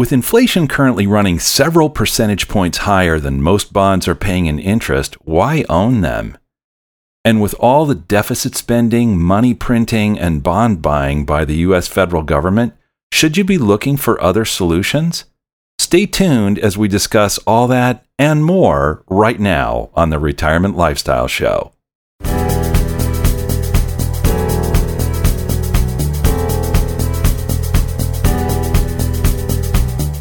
with inflation currently running several percentage points higher than most bonds are paying in interest, why own them? And with all the deficit spending, money printing, and bond buying by the US federal government, should you be looking for other solutions? Stay tuned as we discuss all that and more right now on the Retirement Lifestyle Show.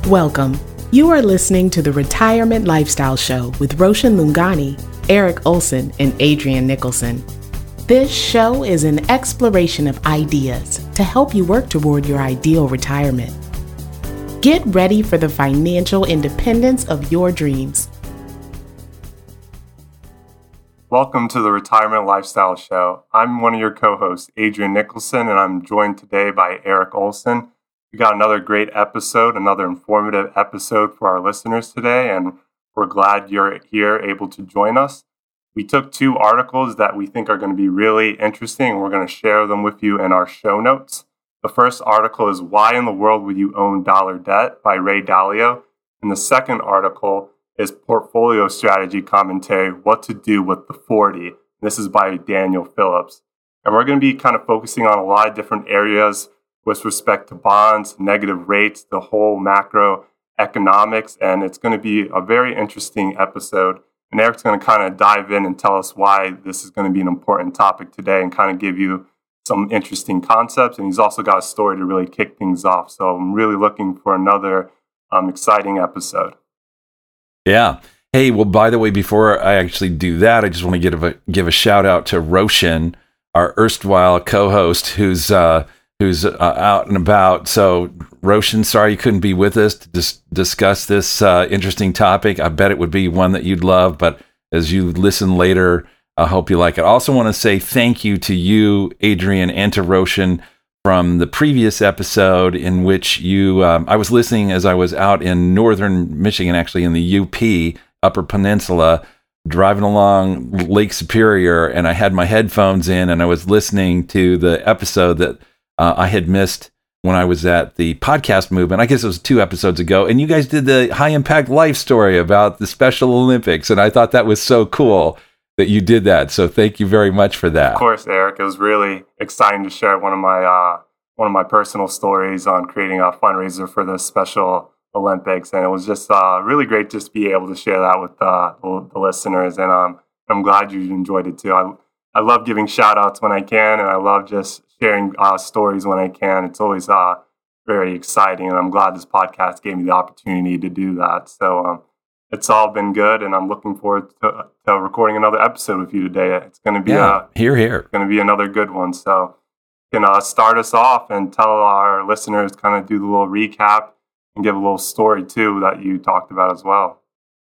Welcome. You are listening to the Retirement Lifestyle Show with Roshan Lungani, Eric Olson, and Adrian Nicholson. This show is an exploration of ideas to help you work toward your ideal retirement. Get ready for the financial independence of your dreams. Welcome to the Retirement Lifestyle Show. I'm one of your co hosts, Adrian Nicholson, and I'm joined today by Eric Olson. We got another great episode, another informative episode for our listeners today, and we're glad you're here able to join us. We took two articles that we think are going to be really interesting, and we're going to share them with you in our show notes. The first article is Why in the World Would You Own Dollar Debt by Ray Dalio. And the second article is Portfolio Strategy Commentary What to Do with the 40. This is by Daniel Phillips. And we're going to be kind of focusing on a lot of different areas with respect to bonds, negative rates, the whole macro economics. And it's going to be a very interesting episode. And Eric's going to kind of dive in and tell us why this is going to be an important topic today and kind of give you some interesting concepts. And he's also got a story to really kick things off. So I'm really looking for another um, exciting episode. Yeah. Hey, well, by the way, before I actually do that, I just want to give a give a shout out to Roshan, our erstwhile co-host, who's uh, who's uh, out and about. So, Roshan, sorry you couldn't be with us to dis- discuss this uh, interesting topic. I bet it would be one that you'd love, but as you listen later, I hope you like it. I also want to say thank you to you, Adrian, and to Roshan from the previous episode in which you, um, I was listening as I was out in northern Michigan, actually in the UP, Upper Peninsula, driving along Lake Superior, and I had my headphones in and I was listening to the episode that uh, I had missed when I was at the podcast movement. I guess it was two episodes ago, and you guys did the high impact life story about the Special Olympics, and I thought that was so cool that you did that. So thank you very much for that. Of course, Eric. It was really exciting to share one of my uh, one of my personal stories on creating a fundraiser for the Special Olympics, and it was just uh, really great just to be able to share that with uh, the listeners. And um, I'm glad you enjoyed it too. I I love giving shout outs when I can, and I love just sharing uh, stories when I can. It's always uh, very exciting, and I'm glad this podcast gave me the opportunity to do that. So um, it's all been good, and I'm looking forward to, to recording another episode with you today. It's going to be yeah, a, here, here. Going to be another good one. So can uh, start us off and tell our listeners kind of do the little recap and give a little story too that you talked about as well.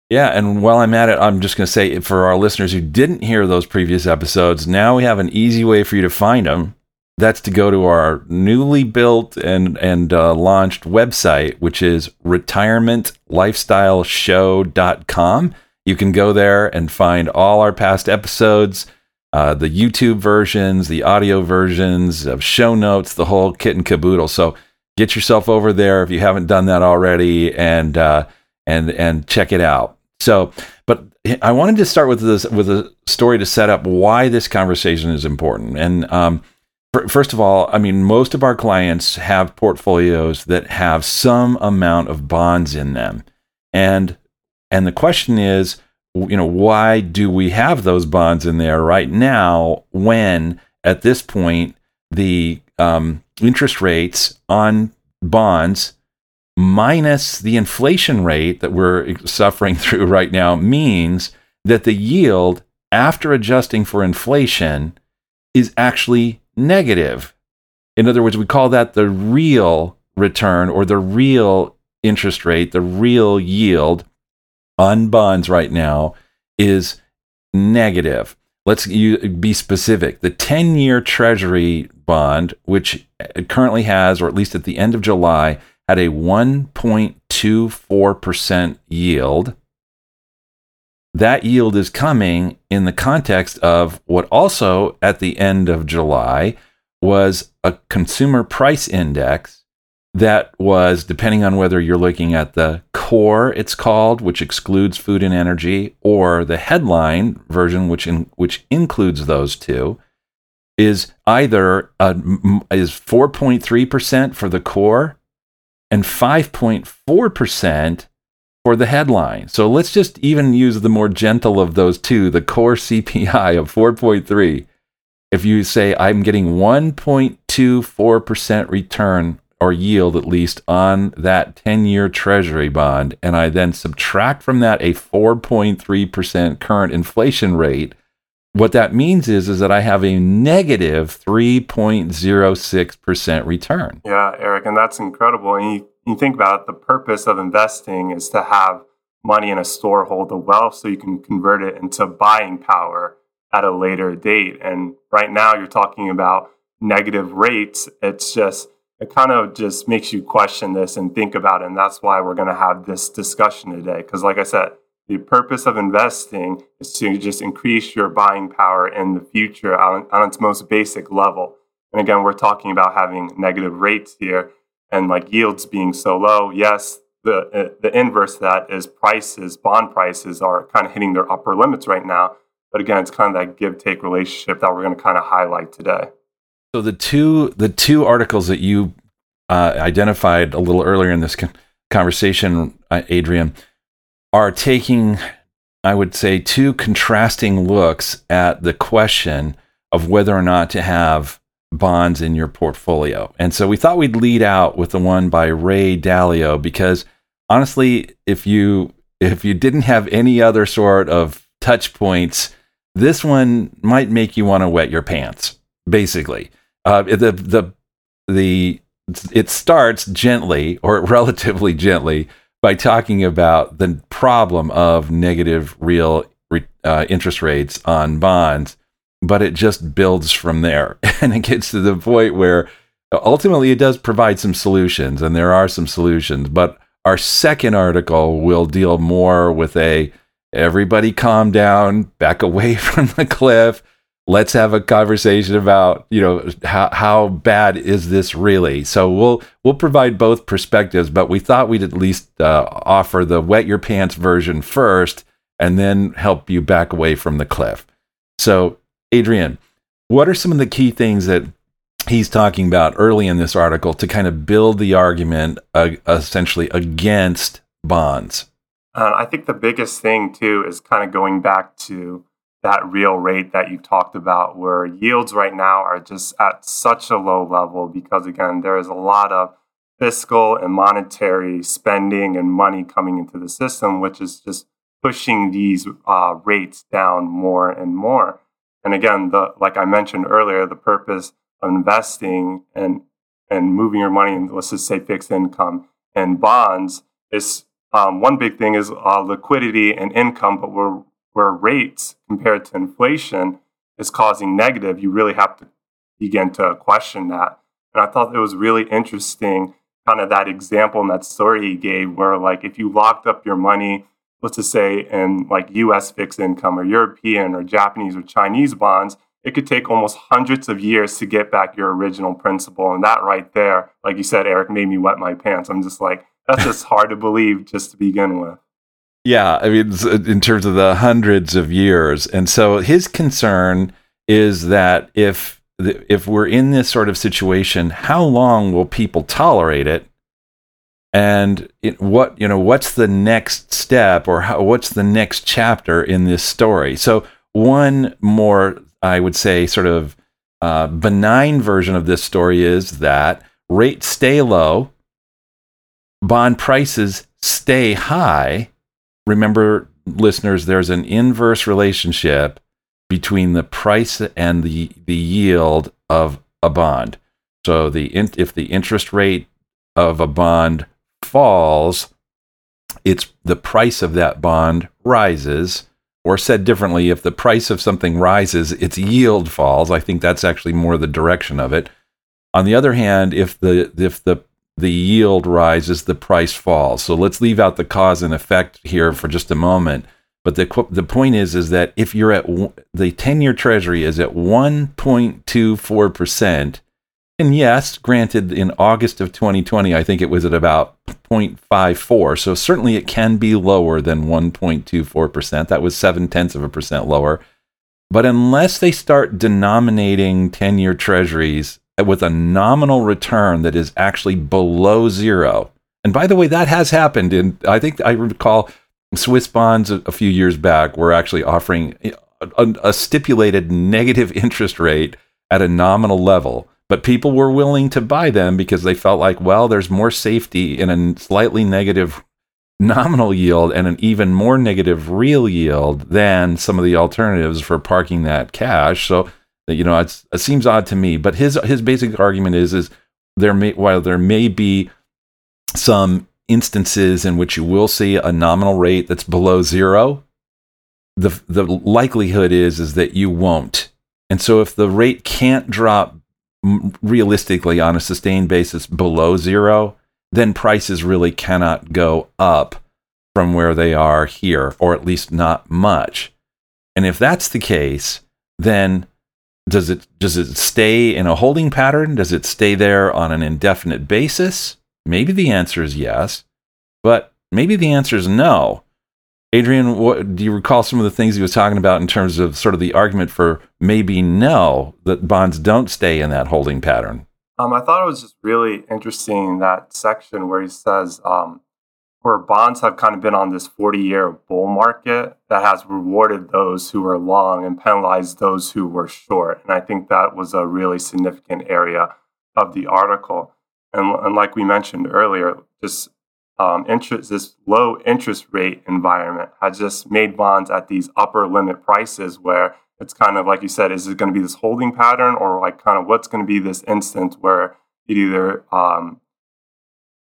Yeah, and while I'm at it, I'm just going to say for our listeners who didn't hear those previous episodes, now we have an easy way for you to find them that's to go to our newly built and and uh, launched website, which is retirementlifestyleshow.com. You can go there and find all our past episodes, uh, the YouTube versions, the audio versions of show notes, the whole kit and caboodle. So get yourself over there if you haven't done that already, and uh, and and check it out. So, but I wanted to start with this with a story to set up why this conversation is important, and um, First of all, I mean, most of our clients have portfolios that have some amount of bonds in them. And and the question is, you know, why do we have those bonds in there right now when at this point the um, interest rates on bonds minus the inflation rate that we're suffering through right now means that the yield after adjusting for inflation is actually negative. In other words, we call that the real return or the real interest rate, the real yield on bonds right now is negative. Let's be specific. The 10 year Treasury bond, which uh, currently has, or at least at the end of July, had a 1.24% yield that yield is coming in the context of what also at the end of July was a consumer price index that was depending on whether you're looking at the core it's called which excludes food and energy or the headline version which in, which includes those two is either a, is 4.3% for the core and 5.4% for the headline. So let's just even use the more gentle of those two, the core CPI of 4.3. If you say I'm getting 1.24% return or yield at least on that 10 year treasury bond, and I then subtract from that a 4.3% current inflation rate, what that means is, is that I have a negative 3.06% return. Yeah, Eric, and that's incredible. And you, you think about it, the purpose of investing is to have money in a store hold the wealth so you can convert it into buying power at a later date. And right now you're talking about negative rates. It's just it kind of just makes you question this and think about it. And that's why we're going to have this discussion today. Because, like I said, the purpose of investing is to just increase your buying power in the future on, on its most basic level. And again, we're talking about having negative rates here and like yields being so low. Yes, the, uh, the inverse of that is prices, bond prices are kind of hitting their upper limits right now. But again, it's kind of that give take relationship that we're going to kind of highlight today. So the two the two articles that you uh, identified a little earlier in this conversation, uh, Adrian, are taking, I would say, two contrasting looks at the question of whether or not to have bonds in your portfolio. And so we thought we'd lead out with the one by Ray Dalio because honestly, if you if you didn't have any other sort of touch points, this one might make you want to wet your pants, basically. Uh, the the the it starts gently or relatively gently by talking about the problem of negative real uh, interest rates on bonds, but it just builds from there, and it gets to the point where ultimately it does provide some solutions, and there are some solutions. But our second article will deal more with a everybody calm down, back away from the cliff. Let's have a conversation about you know how how bad is this really? So we'll we'll provide both perspectives but we thought we'd at least uh, offer the wet your pants version first and then help you back away from the cliff. So adrian what are some of the key things that he's talking about early in this article to kind of build the argument uh, essentially against bonds uh, i think the biggest thing too is kind of going back to that real rate that you talked about, where yields right now are just at such a low level because, again, there is a lot of fiscal and monetary spending and money coming into the system, which is just pushing these uh, rates down more and more. And again, the like I mentioned earlier, the purpose of investing and and moving your money in, let's just say fixed income and bonds is um, one big thing is uh, liquidity and income, but we're where rates compared to inflation is causing negative, you really have to begin to question that. And I thought it was really interesting, kind of that example and that story he gave, where like if you locked up your money, let's just say in like US fixed income or European or Japanese or Chinese bonds, it could take almost hundreds of years to get back your original principal. And that right there, like you said, Eric, made me wet my pants. I'm just like, that's just hard to believe just to begin with. Yeah, I mean, uh, in terms of the hundreds of years, and so his concern is that if if we're in this sort of situation, how long will people tolerate it? And it, what you know, what's the next step, or how, what's the next chapter in this story? So one more, I would say, sort of uh, benign version of this story is that rates stay low, bond prices stay high remember, listeners, there's an inverse relationship between the price and the, the yield of a bond. So the if the interest rate of a bond falls, it's the price of that bond rises. Or said differently, if the price of something rises, its yield falls. I think that's actually more the direction of it. On the other hand, if the if the the yield rises, the price falls. So let's leave out the cause and effect here for just a moment. But the the point is is that if you're at the 10-year treasury is at 1.24%, And yes, granted, in August of 2020, I think it was at about 0.54. So certainly it can be lower than 1.24%. That was seven tenths of a percent lower. But unless they start denominating 10 year treasuries with a nominal return that is actually below zero, and by the way, that has happened. And I think I recall Swiss bonds a, few years back were actually offering uh, a, a stipulated negative interest rate at a nominal level but people were willing to buy them because they felt like, well, there's more safety in a slightly negative nominal yield and an even more negative real yield than some of the alternatives for parking that cash. So, you know, it seems odd to me. But his his basic argument is is there may while there may be some instances in which you will see a nominal rate that's below zero, the the likelihood is is that you won't. And so if the rate can't drop realistically on a sustained basis below zero, then prices really cannot go up from where they are here, or at least not much. And if that's the case, then does it does it stay in a holding pattern? Does it stay there on an indefinite basis? Maybe the answer is yes, but maybe the answer is no. Adrian, what, do you recall some of the things he was talking about in terms of sort of the argument for maybe no that bonds don't stay in that holding pattern? Um, I thought it was just really interesting that section where he says um, where bonds have kind of been on this 40 year bull market that has rewarded those who were long and penalized those who were short. And I think that was a really significant area of the article. And, and like we mentioned earlier, just um, interest, this low interest rate environment has just made bonds at these upper limit prices where it's kind of like you said, is it going to be this holding pattern or like kind of what's going to be this instant where it either um,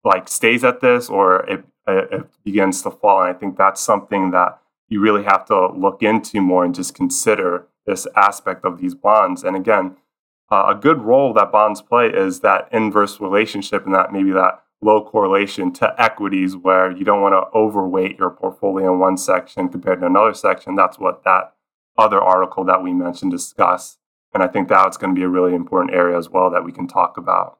like stays at this or it, it begins to fall? And I think that's something that you really have to look into more and just consider this aspect of these bonds. And again, uh, a good role that bonds play is that inverse relationship and that maybe that low correlation to equities where you don't want to overweight your portfolio in one section compared to another section. That's what that other article that we mentioned discuss. And I think that's going to be a really important area as well that we can talk about.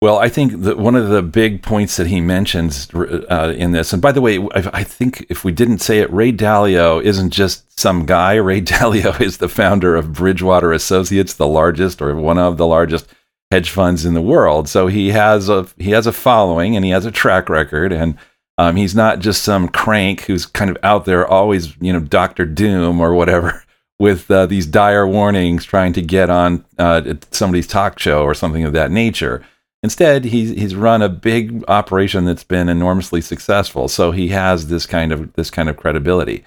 Well, I think that one of the big points that he mentions uh, in this, and by the way, I, I, think if we didn't say it, Ray Dalio isn't just some guy. Ray Dalio is the founder of Bridgewater Associates, the largest or one of the largest hedge funds in the world. So he has a he has a following and he has a track record, and um, he's not just some crank who's kind of out there always you know Doctor Doom or whatever with uh, these dire warnings trying to get on uh, somebody's talk show or something of that nature. Instead, he's he's run a big operation that's been enormously successful. So he has this kind of this kind of credibility.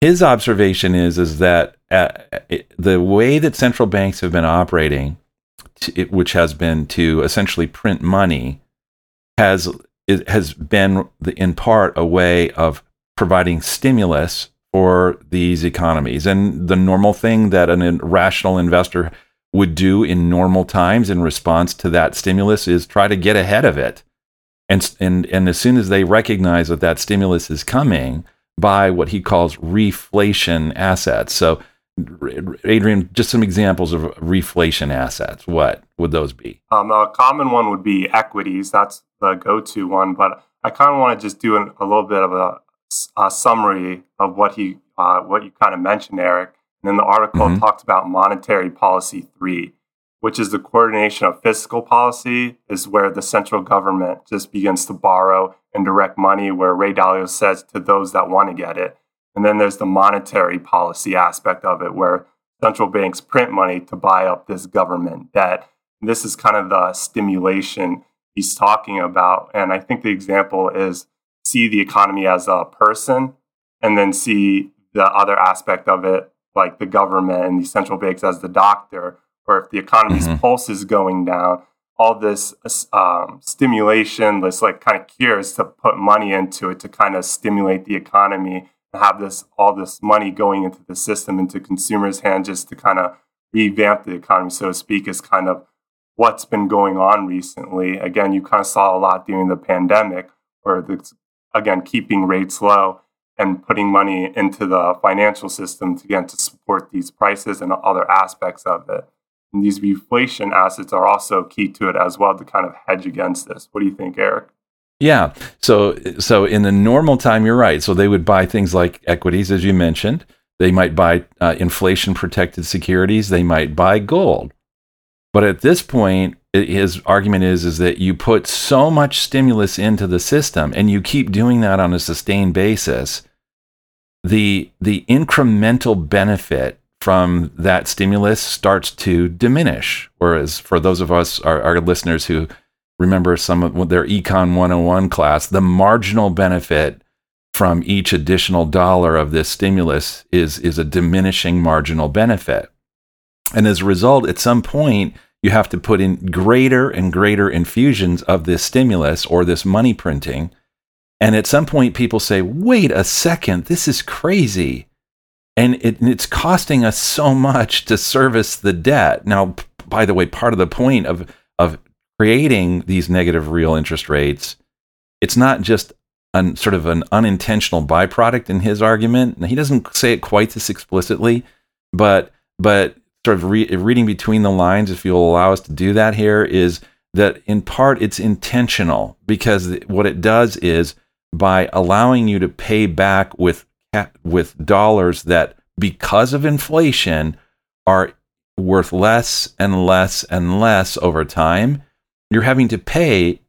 His observation is is that uh, the way that central banks have been operating which has been to essentially print money, has it has been in part a way of providing stimulus for these economies. And the normal thing that an rational investor would do in normal times in response to that stimulus is try to get ahead of it. And, and, and as soon as they recognize that that stimulus is coming, buy what he calls reflation assets. So Adrian, just some examples of reflation assets. What would those be? Um, a common one would be equities. That's the go-to one. But I kind of want to just do an, a little bit of a, a summary of what he, uh, what you kind of mentioned, Eric. And then the article mm-hmm. talks about monetary policy three, which is the coordination of fiscal policy, is where the central government just begins to borrow and direct money. Where Ray Dalio says to those that want to get it and then there's the monetary policy aspect of it, where central banks print money to buy up this government debt. And this is kind of the stimulation he's talking about. And I think the example is see the economy as a person and then see the other aspect of it, like the government and the central banks as the doctor, or if the economy's mm-hmm. pulse is going down, all this um, stimulation, this like kind of cures to put money into it to kind of stimulate the economy have this all this money going into the system into consumers' hands just to kind of revamp the economy, so to speak, is kind of what's been going on recently. Again, you kind of saw a lot during the pandemic, where the, again keeping rates low and putting money into the financial system to, again to support these prices and other aspects of it. And these reflation assets are also key to it as well to kind of hedge against this. What do you think, Eric? Yeah. So so in the normal time, you're right. So they would buy things like equities, as you mentioned. They might buy uh, inflation protected securities. They might buy gold. But at this point, his argument is is that you put so much stimulus into the system and you keep doing that on a sustained basis the the incremental benefit from that stimulus starts to diminish whereas for those of us our, our listeners who remember some of their econ 101 class the marginal benefit from each additional dollar of this stimulus is is a diminishing marginal benefit and as a result at some point you have to put in greater and greater infusions of this stimulus or this money printing. And at some point, people say, wait a second, this is crazy. And it, it's costing us so much to service the debt. Now, by the way, part of the point of, of creating these negative real interest rates, it's not just an, sort of an unintentional byproduct in his argument. he doesn't say it quite this explicitly, but but sort of re- reading between the lines, if you'll allow us to do that here, is that in part it's intentional because what it does is by allowing you to pay back with with dollars that because of inflation are worth less and less and less over time, you're having to pay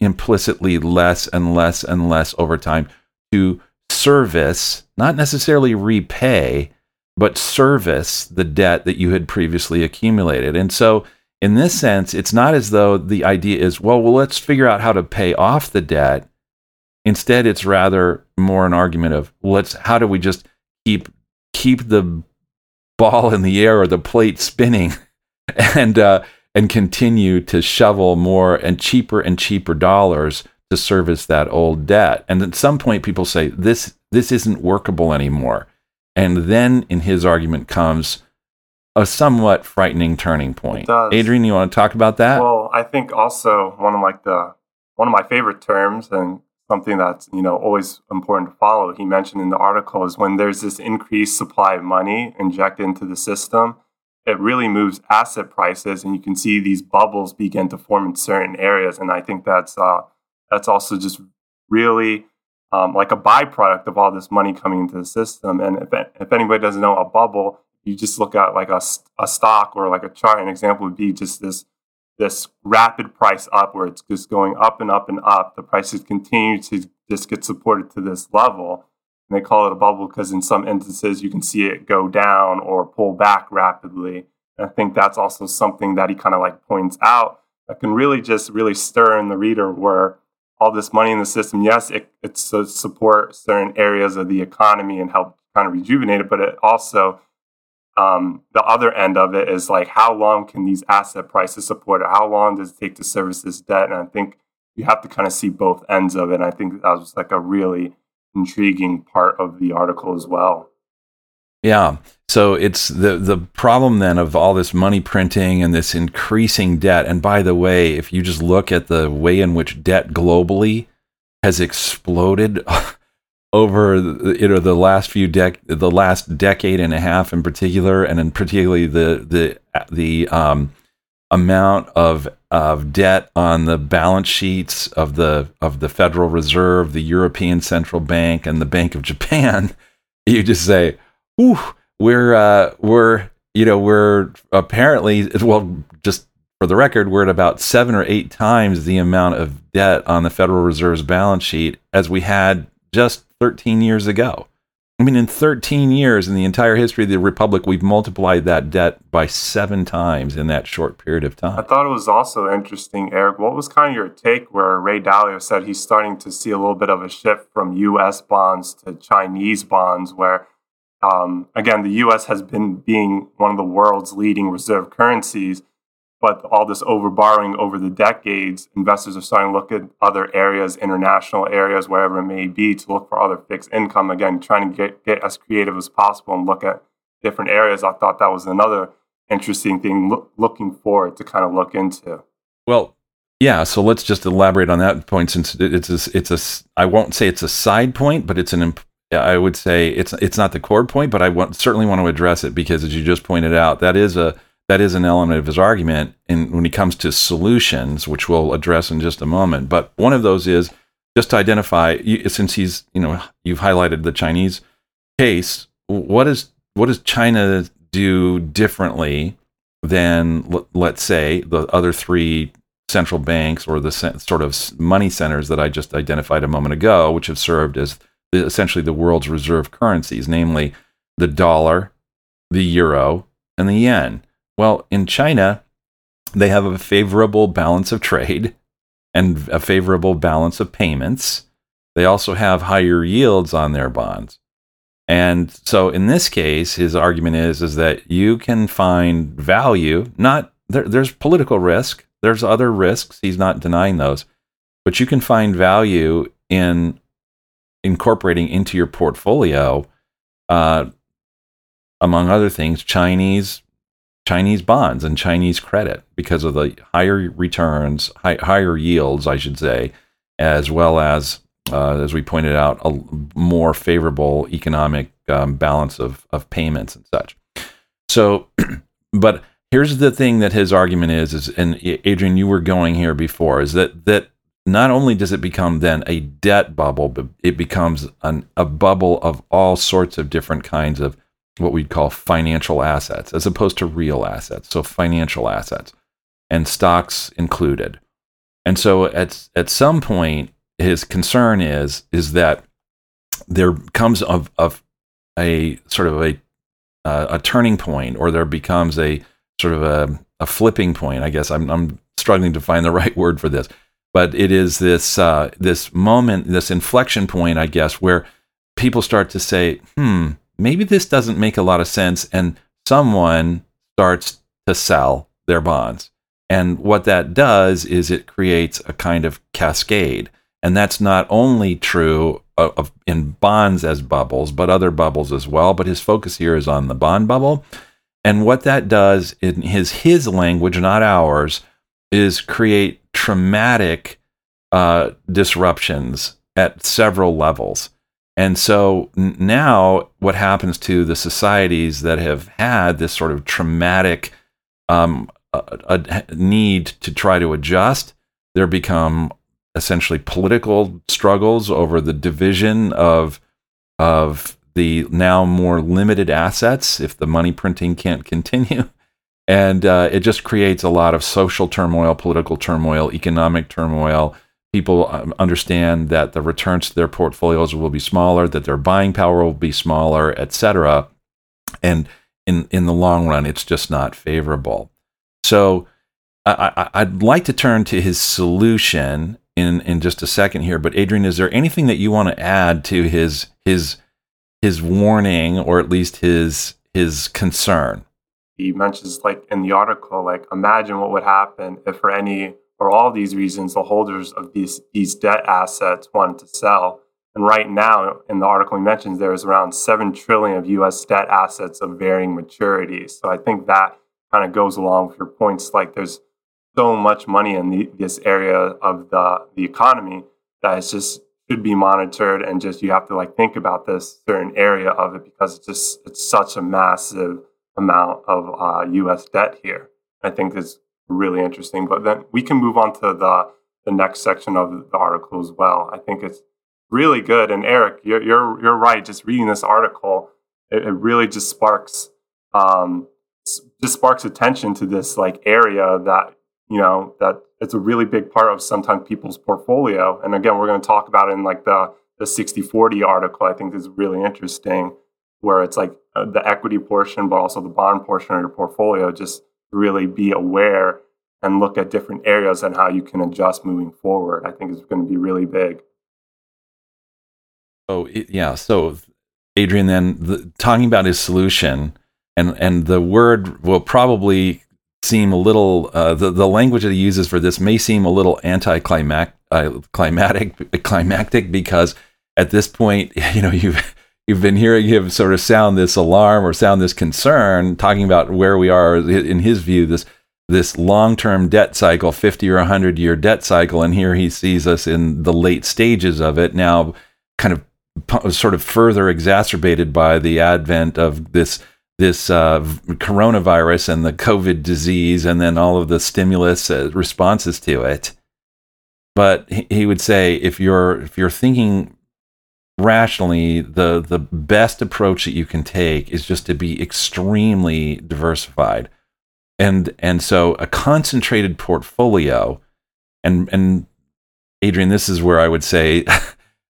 implicitly less and less and less over time to service, not necessarily repay, but service the debt that you had previously accumulated. And so, in this sense, it's not as though the idea is, well, well, let's figure out how to pay off the debt. Instead, it's rather more an argument of let's how do we just keep keep the ball in the air or the plate spinning, and uh, and continue to shovel more and cheaper and cheaper dollars to service that old debt. And at some point, people say this this isn't workable anymore and then in his argument comes a somewhat frightening turning point. Adrian, you want to talk about that? Well, I think also one of like the one of my favorite terms and something that's you know always important to follow. He mentioned in the article is when there's this increased supply of money injected into the system, it really moves asset prices, and you can see these bubbles begin to form in certain areas. And I think that's uh, that's also just really um, like a byproduct of all this money coming into the system. And if, if anybody doesn't know a bubble, you just look at like a, a stock or like a chart. An example would be just this this rapid price up where it's just going up and up and up. The prices continue to just get supported to this level. And they call it a bubble because in some instances you can see it go down or pull back rapidly. And I think that's also something that he kind of like points out that can really just really stir in the reader where all this money in the system, yes, it, it's to support certain areas of the economy and help kind of rejuvenate it, but it also um, the other end of it is like how long can these asset prices support it? How long does it take to service this debt? And I think you have to kind of see both ends of it. And I think that was like a really intriguing part of the article as well. Yeah. So it's the the problem then of all this money printing and this increasing debt. And by the way, if you just look at the way in which debt globally has exploded over you know the last few dec the last decade and a half in particular, and in particularly the the the um, amount of of debt on the balance sheets of the of the Federal Reserve, the European Central Bank, and the Bank of Japan, you just say whew, we're uh, we're you know we're apparently well just for the record we're at about seven or eight times the amount of debt on the Federal Reserve's balance sheet as we had just 13 years ago. I mean, in 13 years, in the entire history of the republic, we've multiplied that debt by seven times in that short period of time. I thought it was also interesting, Eric. What was kind of your take where Ray Dalio said he's starting to see a little bit of a shift from U.S. bonds to Chinese bonds, where um, again, the US has been being one of the world's leading reserve currencies, but all this overborrowing over the decades, investors are starting to look at other areas, international areas, wherever it may be, to look for other fixed income. Again, trying to get, get as creative as possible and look at different areas. I thought that was another interesting thing lo- looking forward to kind of look into. Well, yeah, so let's just elaborate on that point since it's a, it's a I won't say it's a side point, but it's an imp- I would say it's it's not the core point, but I want, certainly want to address it because, as you just pointed out, that is a that is an element of his argument in, when he comes to solutions, which we'll address in just a moment. But one of those is just to identify, since he's, you know, you've highlighted the Chinese case, what is what does China do differently than, let's say, the other three central banks or the sort of money centers that I just identified a moment ago, which have served as essentially the world's reserve currencies, namely the dollar, the euro, and the yen. Well, in China, they have a favorable balance of trade and a favorable balance of payments. They also have higher yields on their bonds. And so in this case, his argument is, is that you can find value, not there, there's political risk, there's other risks. He's not denying those, but you can find value in incorporating into your portfolio, uh, among other things, Chinese Chinese bonds and Chinese credit because of the higher returns, high, higher yields, I should say, as well as, uh, as we pointed out, a more favorable economic um, balance of, of payments and such. So, but here's the thing that his argument is, is, and Adrian, you were going here before, is that that not only does it become then a debt bubble, but it becomes an, a bubble of all sorts of different kinds of what we'd call financial assets as opposed to real assets. So financial assets and stocks included. And so at at some point his concern is is that there comes of of a sort of a uh, a turning point or there becomes a sort of a, a flipping point. I guess I'm I'm struggling to find the right word for this, but it is this uh, this moment, this inflection point, I guess, where people start to say, "Hmm, maybe this doesn't make a lot of sense. And someone starts to sell their bonds. And what that does is it creates a kind of cascade. And that's not only true of, of, in bonds as bubbles, but other bubbles as well. But his focus here is on the bond bubble. And what that does in his his language, not ours, is create traumatic uh, disruptions at several levels. And so now, what happens to the societies that have had this sort of traumatic um, a, a need to try to adjust? There become essentially political struggles over the division of of the now more limited assets if the money printing can't continue. And uh, it just creates a lot of social turmoil, political turmoil, economic turmoil, people um, understand that the returns to their portfolios will be smaller, that their buying power will be smaller, etc. And in in the long run, it's just not favorable. So I, would like to turn to his solution in in just a second here. But Adrian, is there anything that you want to add to his his his warning, or at least his his concern? He mentions like in the article, like imagine what would happen if for any for all these reasons, the holders of these, these debt assets wanted to sell. And right now, in the article we mentioned, there is around 7 trillion of US debt assets of varying maturities. So I think that kind of goes along with your points. Like there's so much money in the, this area of the, the economy that it's just should be monitored and just you have to like think about this certain area of it because it's just it's such a massive amount of uh, U.S. debt here. I think it's really interesting. But then we can move on to the the next section of the article as well. I think it's really good. And Eric, you're you're, you're right. Just reading this article, it, it really just sparks um, just sparks attention to this like area that you know that it's a really big part of sometimes people's portfolio. And again, we're going to talk about in like the the 60-40 article. I think is really interesting, where it's like uh, the equity portion, but also the bond portion of your portfolio just really be aware and look at different areas and how you can adjust moving forward. I think is going to be really big. Oh yeah, so Adrian, then the, talking about his solution, and and the word will probably seem a little uh, the the language that he uses for this may seem a little anticlimactic, uh, climatic, climactic because at this point, you know, you've you've been hearing him sort of sound this alarm or sound this concern, talking about where we are in his view, this this long-term debt cycle, 50 or 100 year debt cycle, and here he sees us in the late stages of it now, kind of sort of further exacerbated by the advent of this this uh, coronavirus and the COVID disease, and then all of the stimulus uh, responses to it. But he would say if you're if you're thinking rationally, the the best approach that you can take is just to be extremely diversified, and and so a concentrated portfolio, and and Adrian, this is where I would say.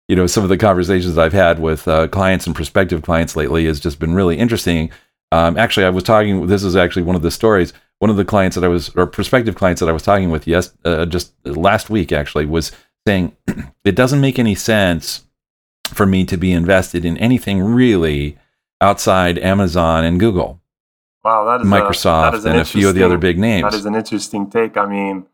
you know, some of the conversations I've had with uh, clients and prospective clients lately has just been really interesting um, actually, I was talking. This is actually one of the stories. One of the clients that I was, or prospective clients that I was talking with, yes, uh, just last week actually, was saying it doesn't make any sense for me to be invested in anything really outside Amazon and Google. Wow, that is Microsoft a, that is an and a few of the other big names. That is an interesting take. I mean,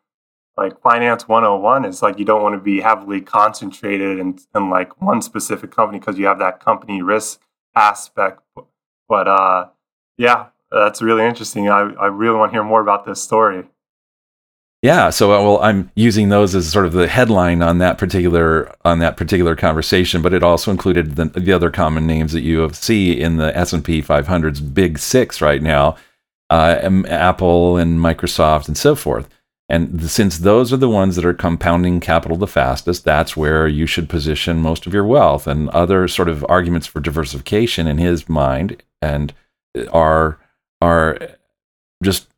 like finance 101 is like you don't want to be heavily concentrated in, in like one specific company because you have that company risk aspect. But uh, yeah, that's really interesting. I, I really want to hear more about this story. Yeah, so uh, well, I'm using those as sort of the headline on that particular on that particular conversation, but it also included the, the other common names that you see in the S and P 500's big six right now, uh, Apple and Microsoft and so forth. And since those are the ones that are compounding capital the fastest, that's where you should position most of your wealth. And other sort of arguments for diversification in his mind and are are just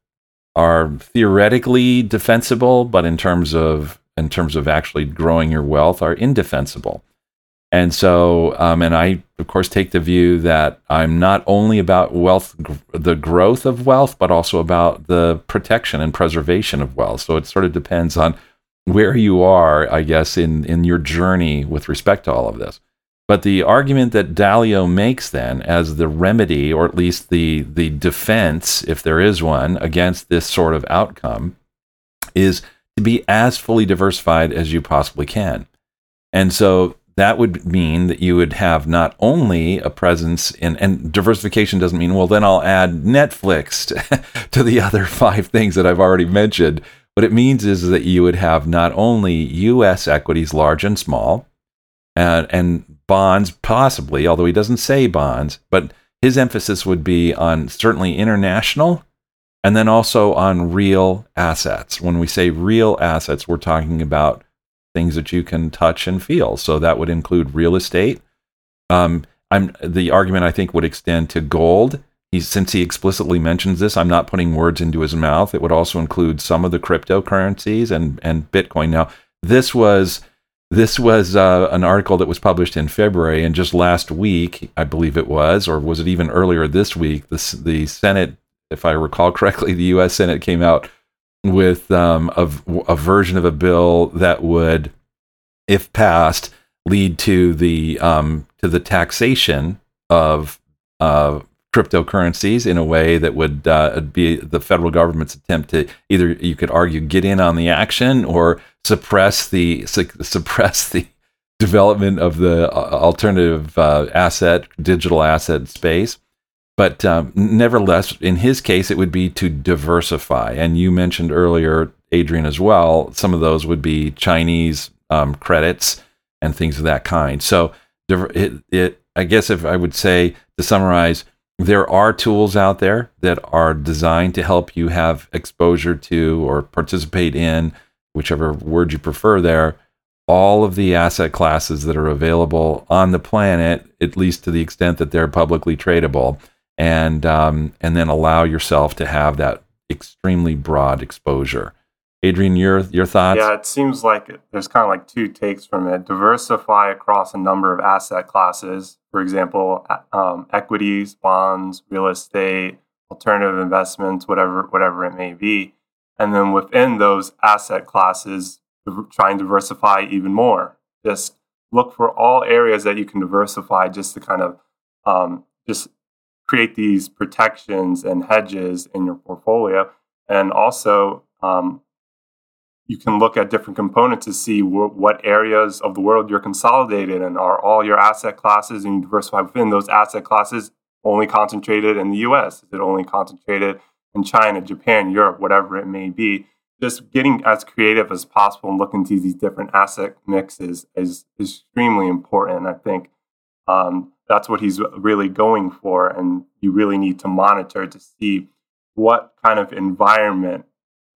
are theoretically defensible, but in terms of in terms of actually growing your wealth, are indefensible. And so, um, and I of course take the view that I'm not only about wealth, the growth of wealth, but also about the protection and preservation of wealth. So it sort of depends on where you are, I guess, in in your journey with respect to all of this. But the argument that Dalio makes then as the remedy, or at least the, the defense, if there is one, against this sort of outcome, is to be as fully diversified as you possibly can. And so that would mean that you would have not only a presence in, and diversification doesn't mean, well, then I'll add Netflix to, to the other five things that I've already mentioned. What it means is that you would have not only US equities, large and small, and, bonds, possibly, although he doesn't say bonds, but his emphasis would be on certainly international and then also on real assets. When we say real assets, we're talking about things that you can touch and feel. So that would include real estate. Um, I'm the argument I think would extend to gold. He's, since he explicitly mentions this, I'm not putting words into his mouth. It would also include some of the cryptocurrencies and and Bitcoin. Now, this was this was uh, an article that was published in February, and just last week, I believe it was, or was it even earlier this week? The, the Senate, if I recall correctly, the U.S. Senate came out with um, a, a version of a bill that would, if passed, lead to the um, to the taxation of uh, cryptocurrencies in a way that would uh, be the federal government's attempt to either you could argue get in on the action or suppress the su- suppress the development of the uh, alternative uh, asset digital asset space. But um, nevertheless in his case it would be to diversify. And you mentioned earlier adrian as well some of those would be chinese um, credits and things of that kind. So it, it i guess if i would say to summarize there are tools out there that are designed to help you have exposure to or participate in, whichever word you prefer there, all of the asset classes that are available on the planet, at least to the extent that they're publicly tradable, and um, and then allow yourself to have that extremely broad exposure. Adrian, your your thoughts? Yeah, it seems like there's kind of like two takes from it. Diversify across a number of asset classes. For example, um, equities, bonds, real estate, alternative investments, whatever whatever it may be. And then within those asset classes, try and diversify even more. Just look for all areas that you can diversify, just to kind of um, just create these protections and hedges in your portfolio, and also um, you can look at different components to see wh- what areas of the world you're consolidated in. Are all your asset classes and you diversify within those asset classes only concentrated in the US? Is it only concentrated in China, Japan, Europe, whatever it may be? Just getting as creative as possible and looking to these different asset mixes is, is extremely important. I think um, that's what he's really going for. And you really need to monitor to see what kind of environment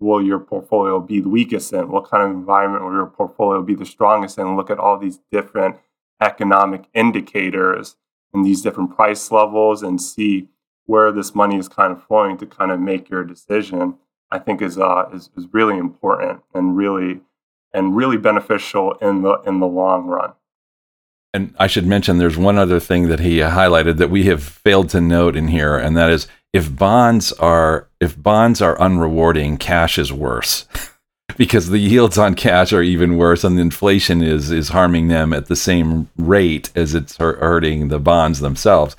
will your portfolio be the weakest in? What kind of environment will your portfolio be the strongest in? Look at all these different economic indicators and these different price levels and see where this money is kind of flowing to kind of make your decision. I think is uh, is, is really important and really and really beneficial in the in the long run. And I should mention there's one other thing that he highlighted that we have failed to note in here, and that is if bonds are if bonds are unrewarding, cash is worse. because the yields on cash are even worse and the inflation is is harming them at the same rate as it's hurting the bonds themselves.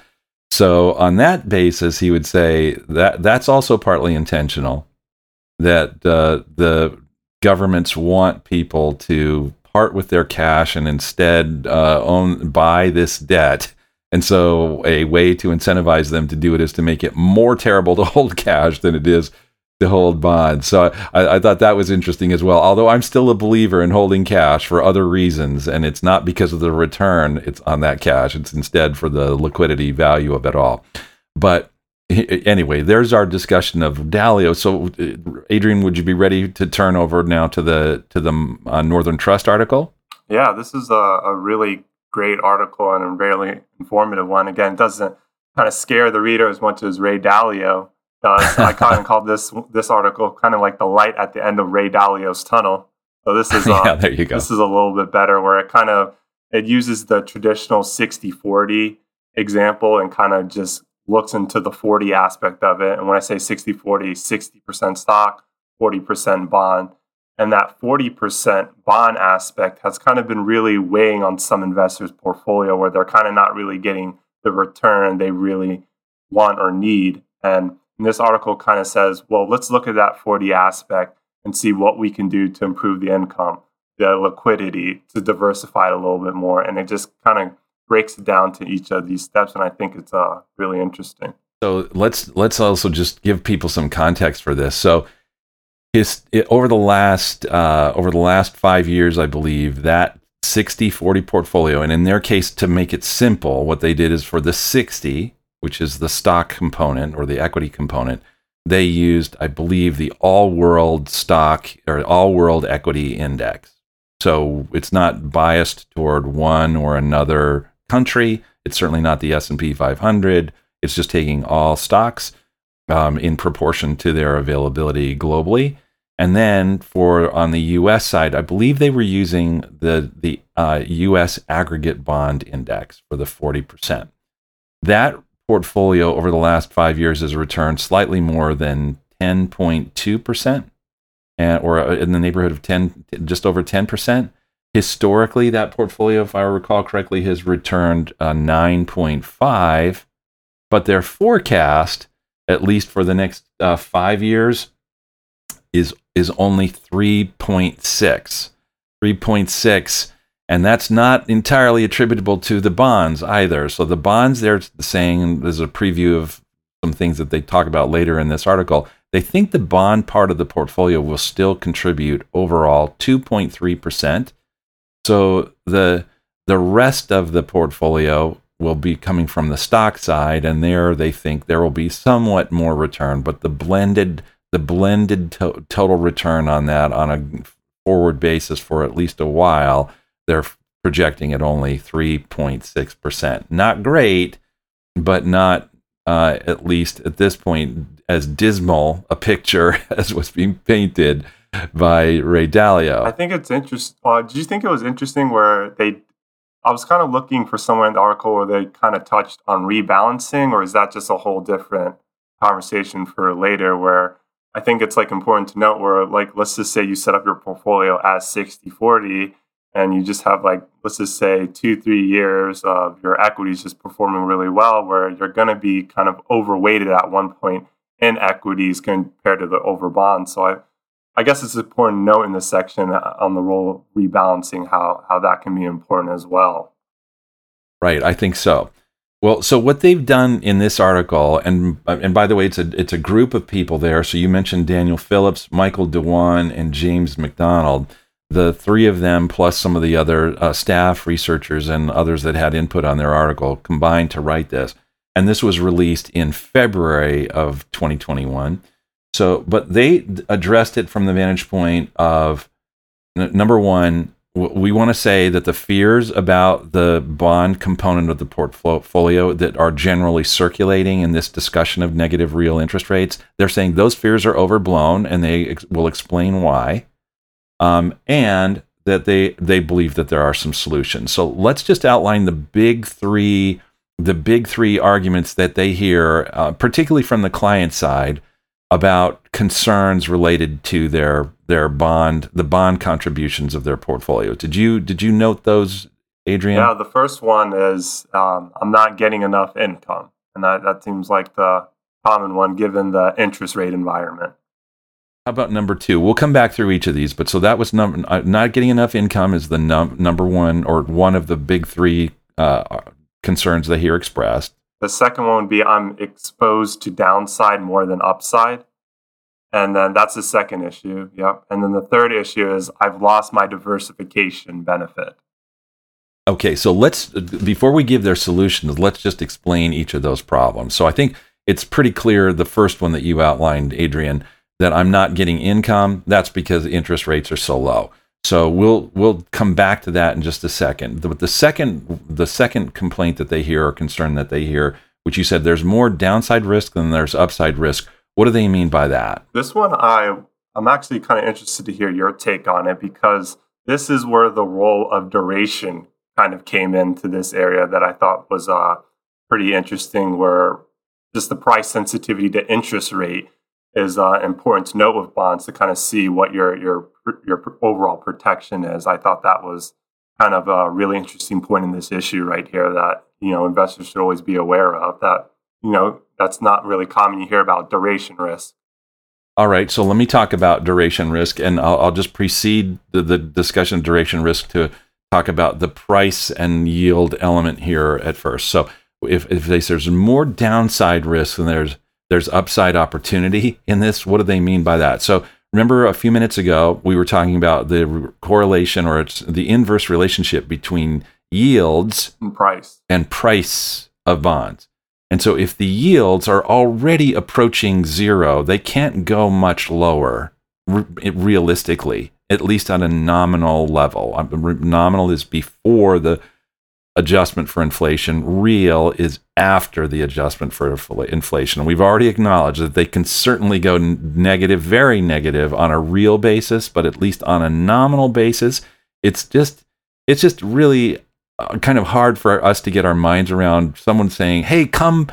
So on that basis, he would say that that's also partly intentional. That uh, the governments want people to part with their cash and instead uh, own buy this debt. And so, a way to incentivize them to do it is to make it more terrible to hold cash than it is to hold bonds. So, I, I, thought that was interesting as well. Although I'm still a believer in holding cash for other reasons, and it's not because of the return it's on that cash, it's instead for the liquidity value of it all. But anyway, there's our discussion of Dalio. So, uh, Adrian, would you be ready to turn over now to the to the uh, Northern Trust article? Yeah, this is a, a really great article and a really informative one. Again, doesn't kind of scare the reader as much as Ray Dalio does. I kind of called this this article kind of like the light at the end of Ray Dalio's tunnel. So this is uh, yeah, there you go. This is a little bit better where it kind of it uses the traditional 60-40 example and kind of just looks into the 40 aspect of it. And when I say 60 40, 60% stock, 40% bond. And that 40% bond aspect has kind of been really weighing on some investors' portfolio where they're kind of not really getting the return they really want or need. And this article kind of says, well, let's look at that 40 aspect and see what we can do to improve the income, the liquidity, to diversify it a little bit more. And it just kind of breaks it down to each of these steps, and I think it's uh, really interesting. So let's let's also just give people some context for this. So his it, over the last uh, over the last five years, I believe that 60-40 portfolio, and in their case, to make it simple, what they did is for the 60, which is the stock component or the equity component, they used, I believe, the all world stock or all world equity index. So it's not biased toward one or another country. It's certainly not the S&P 500. It's just taking all stocks um, in proportion to their availability globally. And then for on the U.S. side, I believe they were using the the uh, U.S. aggregate bond index for the forty percent. That portfolio over the last five years has returned slightly more than ten point two percent, and or uh, in the neighborhood of ten, just over ten percent. Historically, that portfolio, if I recall correctly, has returned uh, 9.5, but their forecast, at least for the next uh, five years, is is only 3.6. 3.6 and that's not entirely attributable to the bonds either. So the bonds they're saying there's a preview of some things that they talk about later in this article. They think the bond part of the portfolio will still contribute overall 2.3%, so the the rest of the portfolio will be coming from the stock side, and there they think there will be somewhat more return, but the blended the blended to- total return on that on a forward basis for at least a while, they're projecting at only 3.6%. Not great, but not uh, at least at this point as dismal a picture as was being painted by Ray Dalio. I think it's interesting. Did you think it was interesting where they? I was kind of looking for somewhere in the article where they kind of touched on rebalancing, or is that just a whole different conversation for later? Where I think it's like important to note where, like, let's just say you set up your portfolio as 60 40 and you just have like let's just say two three years of your equities just performing really well where you're going to be kind of overweighted at one point in equities compared to the over bonds so i I guess it's important to note in this section uh, on the role of rebalancing how how that can be important as well. Right, I think so. Well, so what they've done in this article, and and by the way, it's a it's a group of people there. So you mentioned Daniel Phillips, Michael Dewan, and James McDonald. the three of them plus some of the other uh, staff researchers and others that had input on their article combined to write this and this was released in february of 2021 so but they addressed it from the vantage point of n- number one we want to say that the fears about the bond component of the portfolio that are generally circulating in this discussion of negative real interest rates, they're saying those fears are overblown, and they ex- will explain why. Um, and that they they believe that there are some solutions. So let's just outline the big three the big three arguments that they hear, uh, particularly from the client side, about concerns related to their their bond the bond contributions of their portfolio. Did you did you note those, Adrian? Yeah, the first one is um, I'm not getting enough income, and that that seems like the common one given the interest rate environment. How about number two? We'll come back through each of these, but so that was number uh, not getting enough income is the num- number one or one of the big three uh, concerns they hear expressed. The second one would be I'm exposed to downside more than upside. And then that's the second issue. Yep. And then the third issue is I've lost my diversification benefit. Okay, so let's before we give their solutions, let's just explain each of those problems. So I think it's pretty clear the first one that you outlined, Adrian, that I'm not getting income. That's because interest rates are so low. So we'll we'll come back to that in just a second. But the second the second complaint that they hear or concern that they hear, which you said there's more downside risk than there's upside risk what do they mean by that? This one, I I'm actually kind of interested to hear your take on it because this is where the role of duration kind of came into this area that I thought was uh, pretty interesting. Where just the price sensitivity to interest rate is uh, important to note with bonds to kind of see what your your your overall protection is. I thought that was kind of a really interesting point in this issue right here that you know investors should always be aware of that you know that's not really common. You hear about duration risk. All right, so let me talk about duration risk, and I'll, I'll just precede the, the, discussion of duration risk to talk about the price and yield element here at first. So, if, if there's more downside risk than there's there's upside opportunity in this, what do they mean by that? So, remember a few minutes ago we were talking about the correlation or it's the inverse relationship between yields and price and price of bonds. And so if the yields are already approaching zero, they can't go much lower realistically, at least on a nominal level. Um, nominal is before the adjustment for inflation, real is after the adjustment for inflation. We've already acknowledged that they can certainly go negative, very negative on a real basis, but at least on a nominal basis, it's just it's just really uh, kind of hard for us to get our minds around someone saying, "Hey, come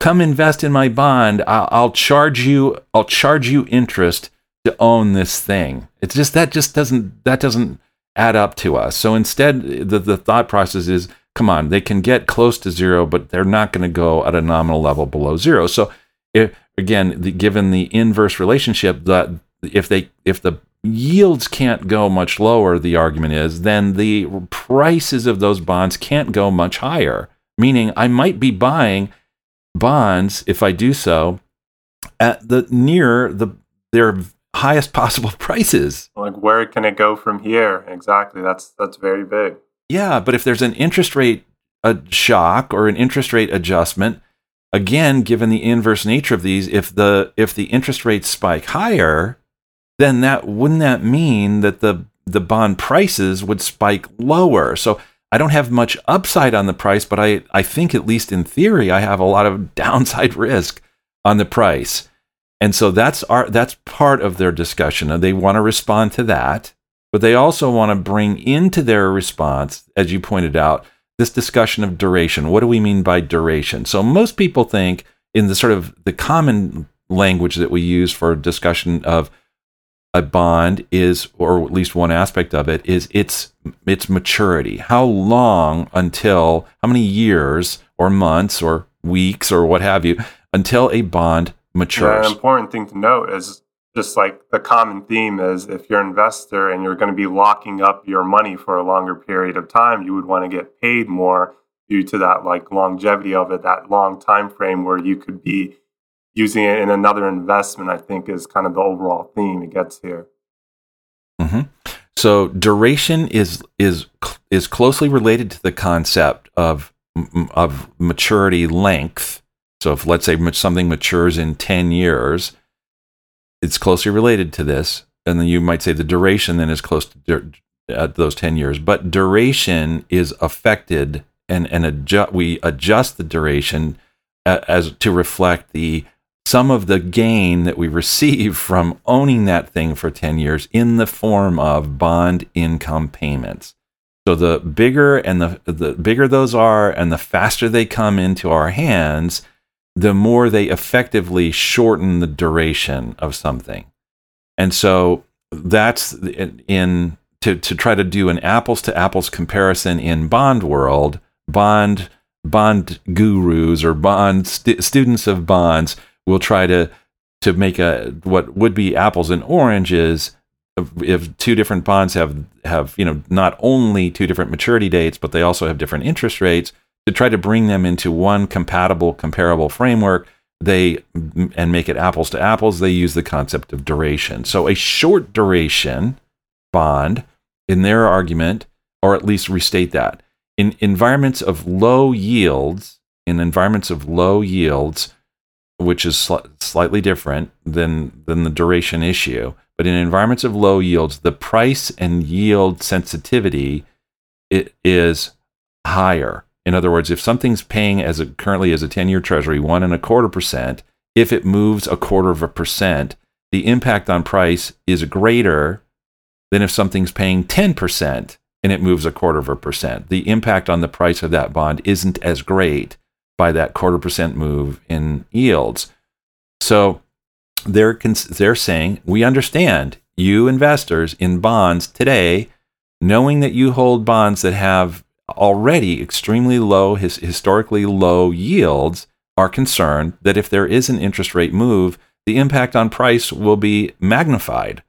come invest in my bond. I'll, I'll charge you I'll charge you interest to own this thing." It's just that just doesn't that doesn't add up to us. So instead, the the thought process is, come on, they can get close to zero, but they're not going to go at a nominal level below zero. So if again, the, given the inverse relationship that if they if the yields can't go much lower, the argument is, then the prices of those bonds can't go much higher. Meaning, I might be buying bonds if I do so at the near the their highest possible prices. Like where can it go from here? Exactly. That's that's very big. Yeah, but if there's an interest rate a shock or an interest rate adjustment, again, given the inverse nature of these, if the if the interest rates spike higher, then that wouldn't that mean that the the bond prices would spike lower. So I don't have much upside on the price, but I, I think at least in theory I have a lot of downside risk on the price. And so that's our that's part of their discussion. And they want to respond to that, but they also want to bring into their response, as you pointed out, this discussion of duration. What do we mean by duration? So most people think in the sort of the common language that we use for discussion of a bond is, or at least one aspect of it, is its its maturity. How long until how many years or months or weeks or what have you until a bond matures? An important thing to note is just like the common theme is if you're an investor and you're going to be locking up your money for a longer period of time, you would want to get paid more due to that like longevity of it, that long time frame where you could be using it in another investment, I think is kind of the overall theme it gets here. Mm-hmm. So duration is is is closely related to the concept of of maturity length. So if let's say something matures in 10 years, it's closely related to this. And then you might say the duration then is close to uh, those 10 years. But duration is affected and, and adjust, we adjust the duration as to reflect the some of the gain that we receive from owning that thing for 10 years in the form of bond income payments. So the bigger and the the bigger those are and the faster they come into our hands, the more they effectively shorten the duration of something. And so that's in to to try to do an apples to apples comparison in bond world, bond bond gurus or bond st- students of bonds will try to to make a what would be apples and oranges if two different bonds have have you know not only two different maturity dates but they also have different interest rates to try to bring them into one compatible comparable framework they and make it apples to apples they use the concept of duration so a short duration bond in their argument or at least restate that in environments of low yields in environments of low yields which is sl- slightly different than than the duration issue but in environments of low yields, the price and yield sensitivity it is higher. In other words, if something's paying as a, currently as a 10-year treasury one and a quarter percent, if it moves a quarter of a percent, the impact on price is greater than if something's paying 10% and it moves a quarter of a percent. The impact on the price of that bond isn't as great by that quarter percent move in yields. So they're they're saying we understand you investors in bonds today, knowing that you hold bonds that have already extremely low, his, historically low yields, are concerned that if there is an interest rate move, the impact on price will be magnified.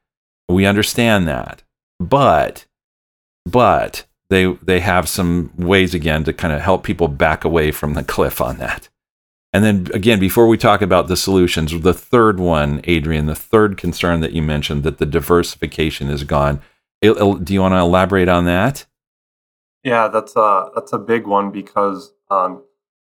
We understand that, but but they they have some ways again to kind of help people back away from the cliff on that. And then again, before we talk about the solutions, the third one, Adrian, the third concern that you mentioned that the diversification is gone. Do you want to elaborate on that? Yeah, that's a that's a big one because um,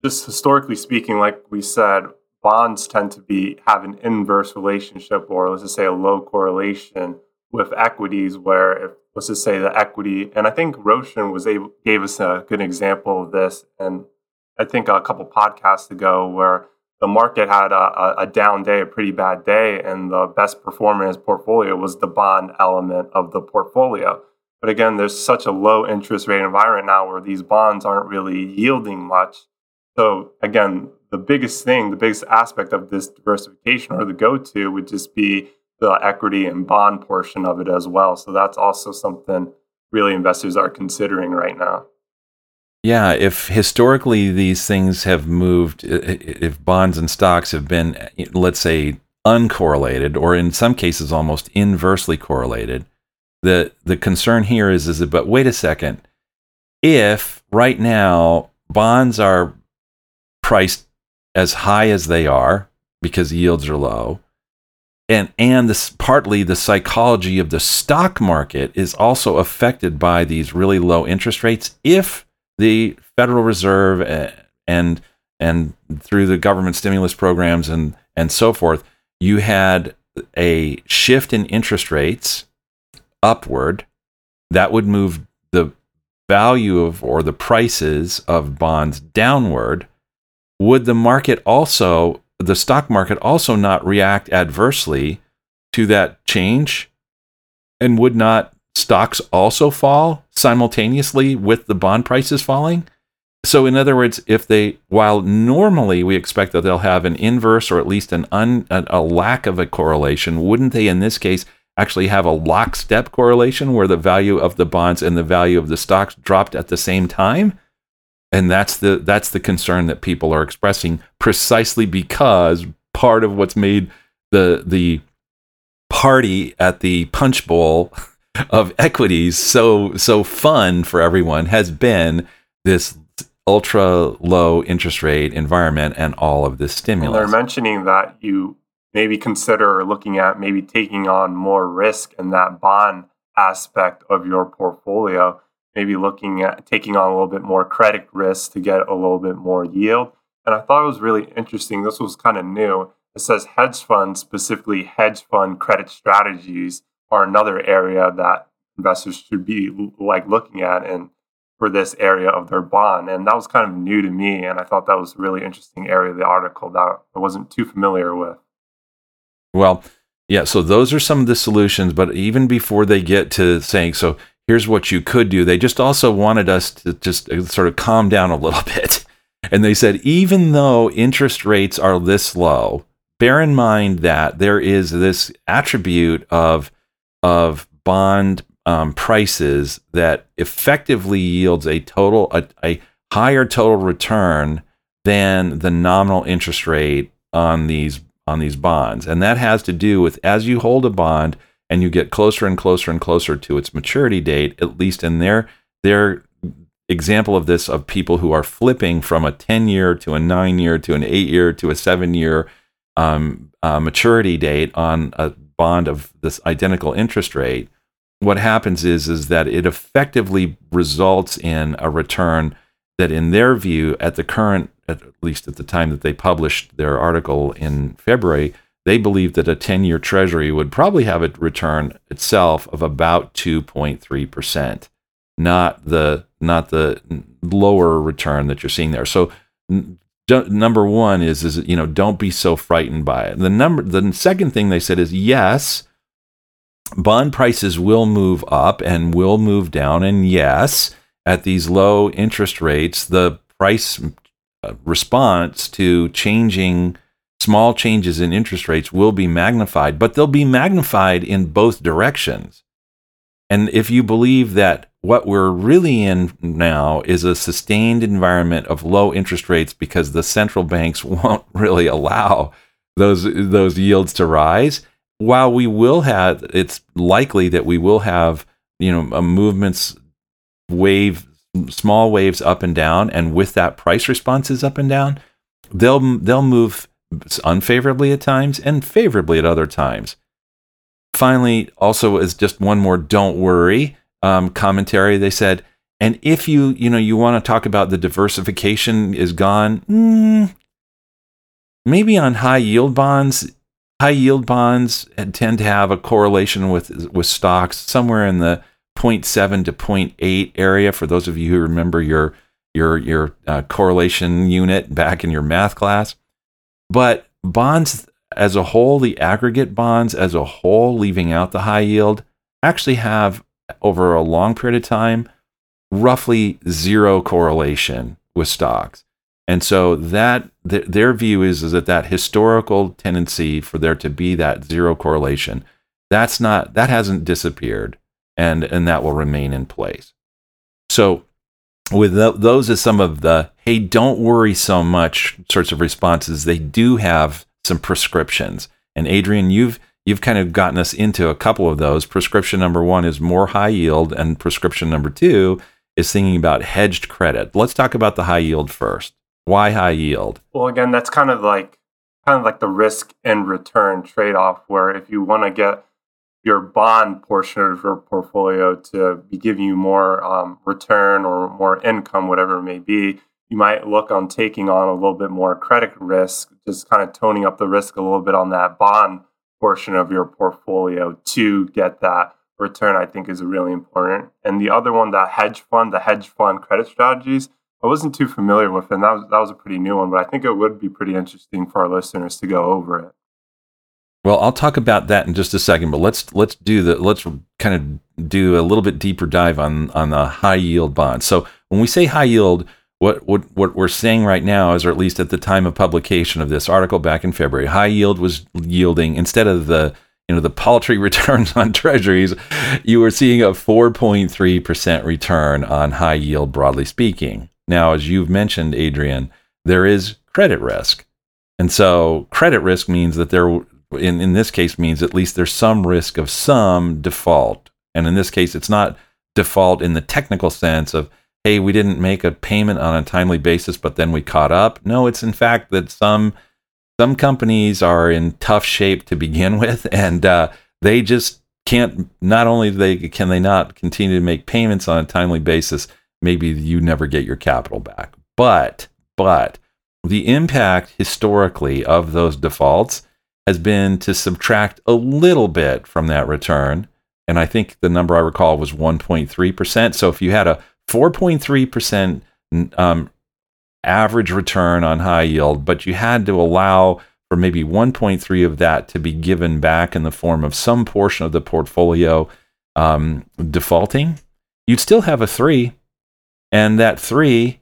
just historically speaking, like we said, bonds tend to be have an inverse relationship, or let's just say a low correlation with equities. Where if let's just say the equity, and I think Roshan was able gave us a good example of this, and I think a couple podcasts ago where the market had a, a, down day, a pretty bad day, and the best his portfolio was the bond element of the portfolio. But again, there's such a low interest rate environment now where these bonds aren't really yielding much. So again, the biggest thing, the biggest aspect of this diversification or the go-to would just be the equity and bond portion of it as well. So that's also something really investors are considering right now. Yeah, if historically these things have moved, if bonds and stocks have been, let's say, uncorrelated, or in some cases almost inversely correlated, the the concern here is is that, but wait a second, if right now bonds are priced as high as they are because yields are low, and and this partly the psychology of the stock market is also affected by these really low interest rates. If the Federal Reserve eh, and and through the government stimulus programs and and so forth, you had a shift in interest rates upward that would move the value of or the prices of bonds downward. Would the market also, the stock market also not react adversely to that change? And would not stocks also fall simultaneously with the bond prices falling. So, in other words, if they, while normally we expect that they'll have an inverse or at least an un, a lack of a correlation, wouldn't they in this case actually have a lockstep correlation where the value of the bonds and the value of the stocks dropped at the same time? And that's the that's the concern that people are expressing precisely because part of what's made the the party at the punch bowl of equities so so fun for everyone has been this ultra low interest rate environment and all of this stimulus. they're mentioning that you maybe consider looking at maybe taking on more risk in that bond aspect of your portfolio, maybe looking at taking on a little bit more credit risk to get a little bit more yield. And I thought it was really interesting. This was kind of new. It says hedge funds, specifically hedge fund credit strategies, are another area that investors should be like looking at and for this area of their bond. And that was kind of new to me. And I thought that was a really interesting area of the article that I wasn't too familiar with. Well, yeah, so those are some of the solutions. But even before they get to saying, so here's what you could do, they just also wanted us to just uh, sort of calm down a little bit. And they said, even though interest rates are this low, bear in mind that there is this attribute of, of bond um, prices that effectively yields a total a, a higher total return than the nominal interest rate on these on these bonds. And that has to do with as you hold a bond and you get closer and closer and closer to its maturity date at least in their their example of this of people who are flipping from a 10 year to a 9 year to an 8 year to a 7 year um, uh, maturity date on a bond of this identical interest rate what happens is is that it effectively results in a return that in their view at the current at least at the time that they published their article in February they believed that a 10-year treasury would probably have a return itself of about 2.3% not the not the lower return that you're seeing there so number 1 is is you know don't be so frightened by it the number the second thing they said is yes bond prices will move up and will move down. And yes, at these low interest rates, the price uh, response to changing small changes in interest rates will be magnified, but they'll be magnified in both directions. And if you believe that what we're really in now is a sustained environment of low interest rates because the central banks won't really allow those those yields to rise, while we will have, it's likely that we will have, you know, movements, wave, small waves up and down, and with that, price responses up and down. They'll they'll move unfavorably at times and favorably at other times. Finally, also as just one more "don't worry" um, commentary, they said, and if you you know you want to talk about the diversification is gone, mm, maybe on high yield bonds high yield bonds tend to have a correlation with with stocks somewhere in the 0.7 to 0.8 area for those of you who remember your your your uh, correlation unit back in your math class. But bonds as a whole the aggregate bonds as a whole leaving out the high yield actually have over a long period of time roughly zero correlation with stocks. And so that th- their view is, is that that historical tendency for there to be that zero correlation, that's not that hasn't disappeared, and and that will remain in place. So with th- those as some of the hey, don't worry so much sorts of responses, they do have some prescriptions. And Adrian, you've you've kind of gotten us into a couple of those. Prescription number one is more high yield, and prescription number two is thinking about hedged credit. Let's talk about the high yield first. Why high yield? Well, again, that's kind of like kind of like the risk and return trade off. Where if you want to get your bond portion of your portfolio to be giving you more um, return or more income, whatever it may be, you might look on taking on a little bit more credit risk, just kind of toning up the risk a little bit on that bond portion of your portfolio to get that return. I think is really important. And the other one, that hedge fund, the hedge fund credit strategies I wasn't too familiar with it. And that was, that was a pretty new one, but I think it would be pretty interesting for our listeners to go over it. Well, I'll talk about that in just a second, but let's let's do the let's kind of do a little bit deeper dive on on the high yield bonds. So when we say high yield, what what what we're saying right now is, or at least at the time of publication of this article back in February, high yield was yielding instead of the you know the paltry returns on treasuries, you were seeing a 4.3% return on high yield broadly speaking. Now, as you've mentioned, Adrian, there is credit risk. And so credit risk means that there, in, in this case, means at least there's some risk of some default. And in this case, it's not default in the technical sense of, hey, we didn't make a payment on a timely basis, but then we caught up. No, it's in fact that some some companies are in tough shape to begin with, and uh, they just can't not only they can they not continue to make payments on a timely basis, maybe you never get your capital back. But but the impact historically of those defaults has been to subtract a little bit from that return. And I think the number I recall was 1.3%. So if you had a 4.3% um, average return on high yield, but you had to allow for maybe 1.3 of that to be given back in the form of some portion of the portfolio um, defaulting, you'd still have a three. And that three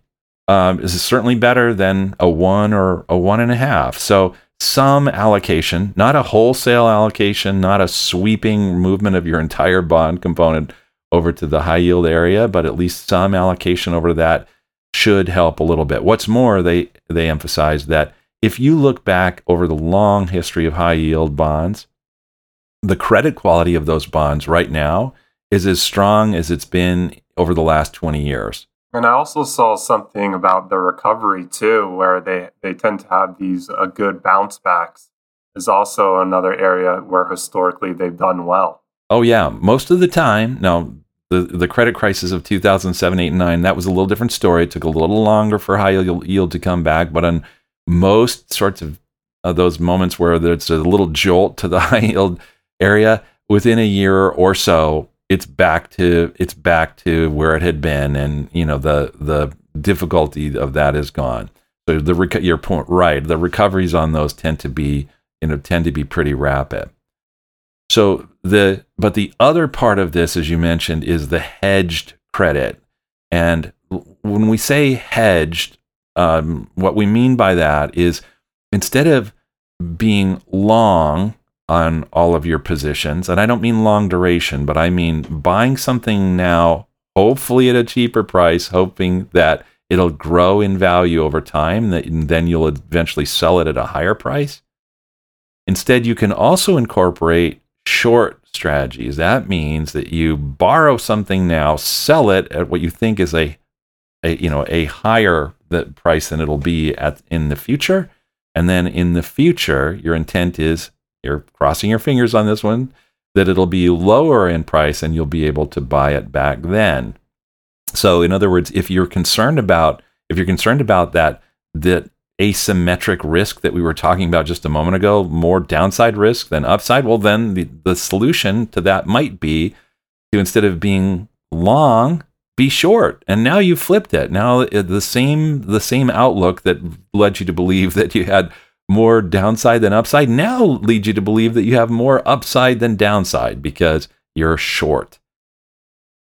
um, is certainly better than a one or a one and a half. So some allocation, not a wholesale allocation, not a sweeping movement of your entire bond component over to the high yield area, but at least some allocation over that should help a little bit. What's more, they they emphasize that if you look back over the long history of high yield bonds, the credit quality of those bonds right now is as strong as it's been over the last 20 years. And I also saw something about the recovery too, where they, they tend to have these uh, good bounce backs. Is also another area where historically they've done well. Oh yeah, most of the time. Now the the credit crisis of 2007, 8, and 9, that was a little different story. It took a little longer for high yield to come back, but on most sorts of uh, those moments where there's a little jolt to the high yield area, within a year or so, it's back to it's back to where it had been, and you know the the difficulty of that is gone. So the rec- your point right, the recoveries on those tend to be you know tend to be pretty rapid. So the but the other part of this, as you mentioned, is the hedged credit, and when we say hedged, um, what we mean by that is instead of being long on all of your positions. And I don't mean long duration, but I mean buying something now, hopefully at a cheaper price, hoping that it'll grow in value over time, that then you'll eventually sell it at a higher price. Instead, you can also incorporate short strategies. That means that you borrow something now, sell it at what you think is a, a you know a higher price than it'll be at in the future, and then in the future, your intent is you're crossing your fingers on this one that it'll be lower in price and you'll be able to buy it back then. So in other words, if you're concerned about if you're concerned about that that asymmetric risk that we were talking about just a moment ago, more downside risk than upside, well then the, the solution to that might be to instead of being long, be short. And now you've flipped it. Now uh, the same the same outlook that led you to believe that you had more downside than upside now leads you to believe that you have more upside than downside because you're short.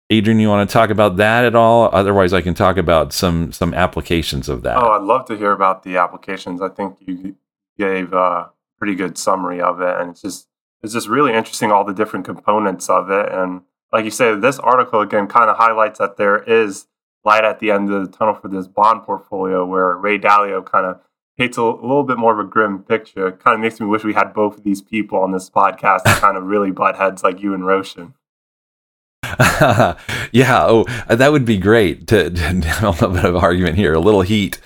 Adrian, you want to talk about that at all? Otherwise, I can talk about some some applications of that. Oh, I'd love to hear about the applications. I think you gave a pretty good summary of it, and it's just it's just really interesting all the different components of it. And like you say, this article again kind of highlights that there is light at the end of the tunnel for this bond portfolio, where Ray Dalio kind of paints a, little bit more of a grim picture. It kind of makes me wish we had both of these people on this podcast to kind of really butt heads like you and Roshan. yeah, oh, that would be great to, to have a little bit of argument here, a little heat.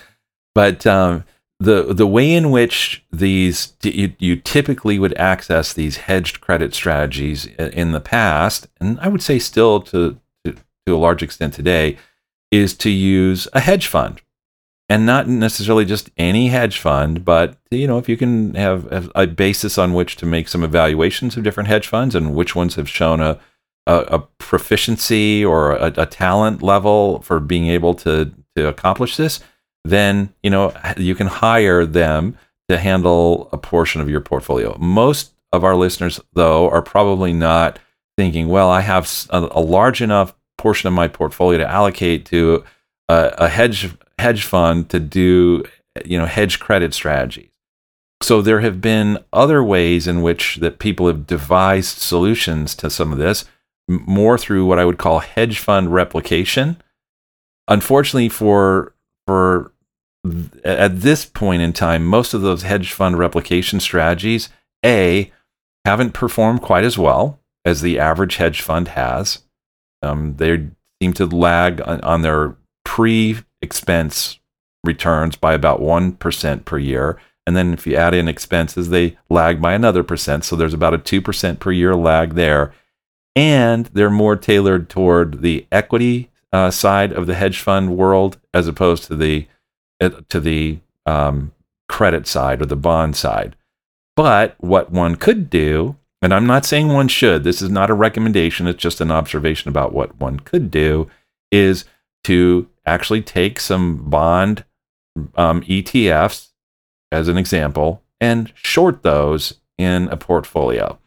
But um, the the way in which these you, you typically would access these hedged credit strategies in the past, and I would say still to, to, to a large extent today, is to use a hedge fund and not necessarily just any hedge fund, but you know, if you can have a basis on which to make some evaluations of different hedge funds and which ones have shown a a, a proficiency or a, a, talent level for being able to to accomplish this, then you know you can hire them to handle a portion of your portfolio. Most of our listeners, though, are probably not thinking, well, I have a, a large enough portion of my portfolio to allocate to a, a hedge hedge fund to do you know hedge credit strategies. So there have been other ways in which that people have devised solutions to some of this, more through what I would call hedge fund replication. Unfortunately, for for at this point in time, most of those hedge fund replication strategies, a haven't performed quite as well as the average hedge fund has. Um, they seem to lag on, on their pre expense returns by about 1% per year. And then if you add in expenses, they lag by another percent. So there's about a 2% per year lag there. and they're more tailored toward the equity uh, side of the hedge fund world as opposed to the uh, to the um, credit side or the bond side. But what one could do, and I'm not saying one should, this is not a recommendation, it's just an observation about what one could do, is to actually take some bond um, ETFs as an example and short those in a portfolio.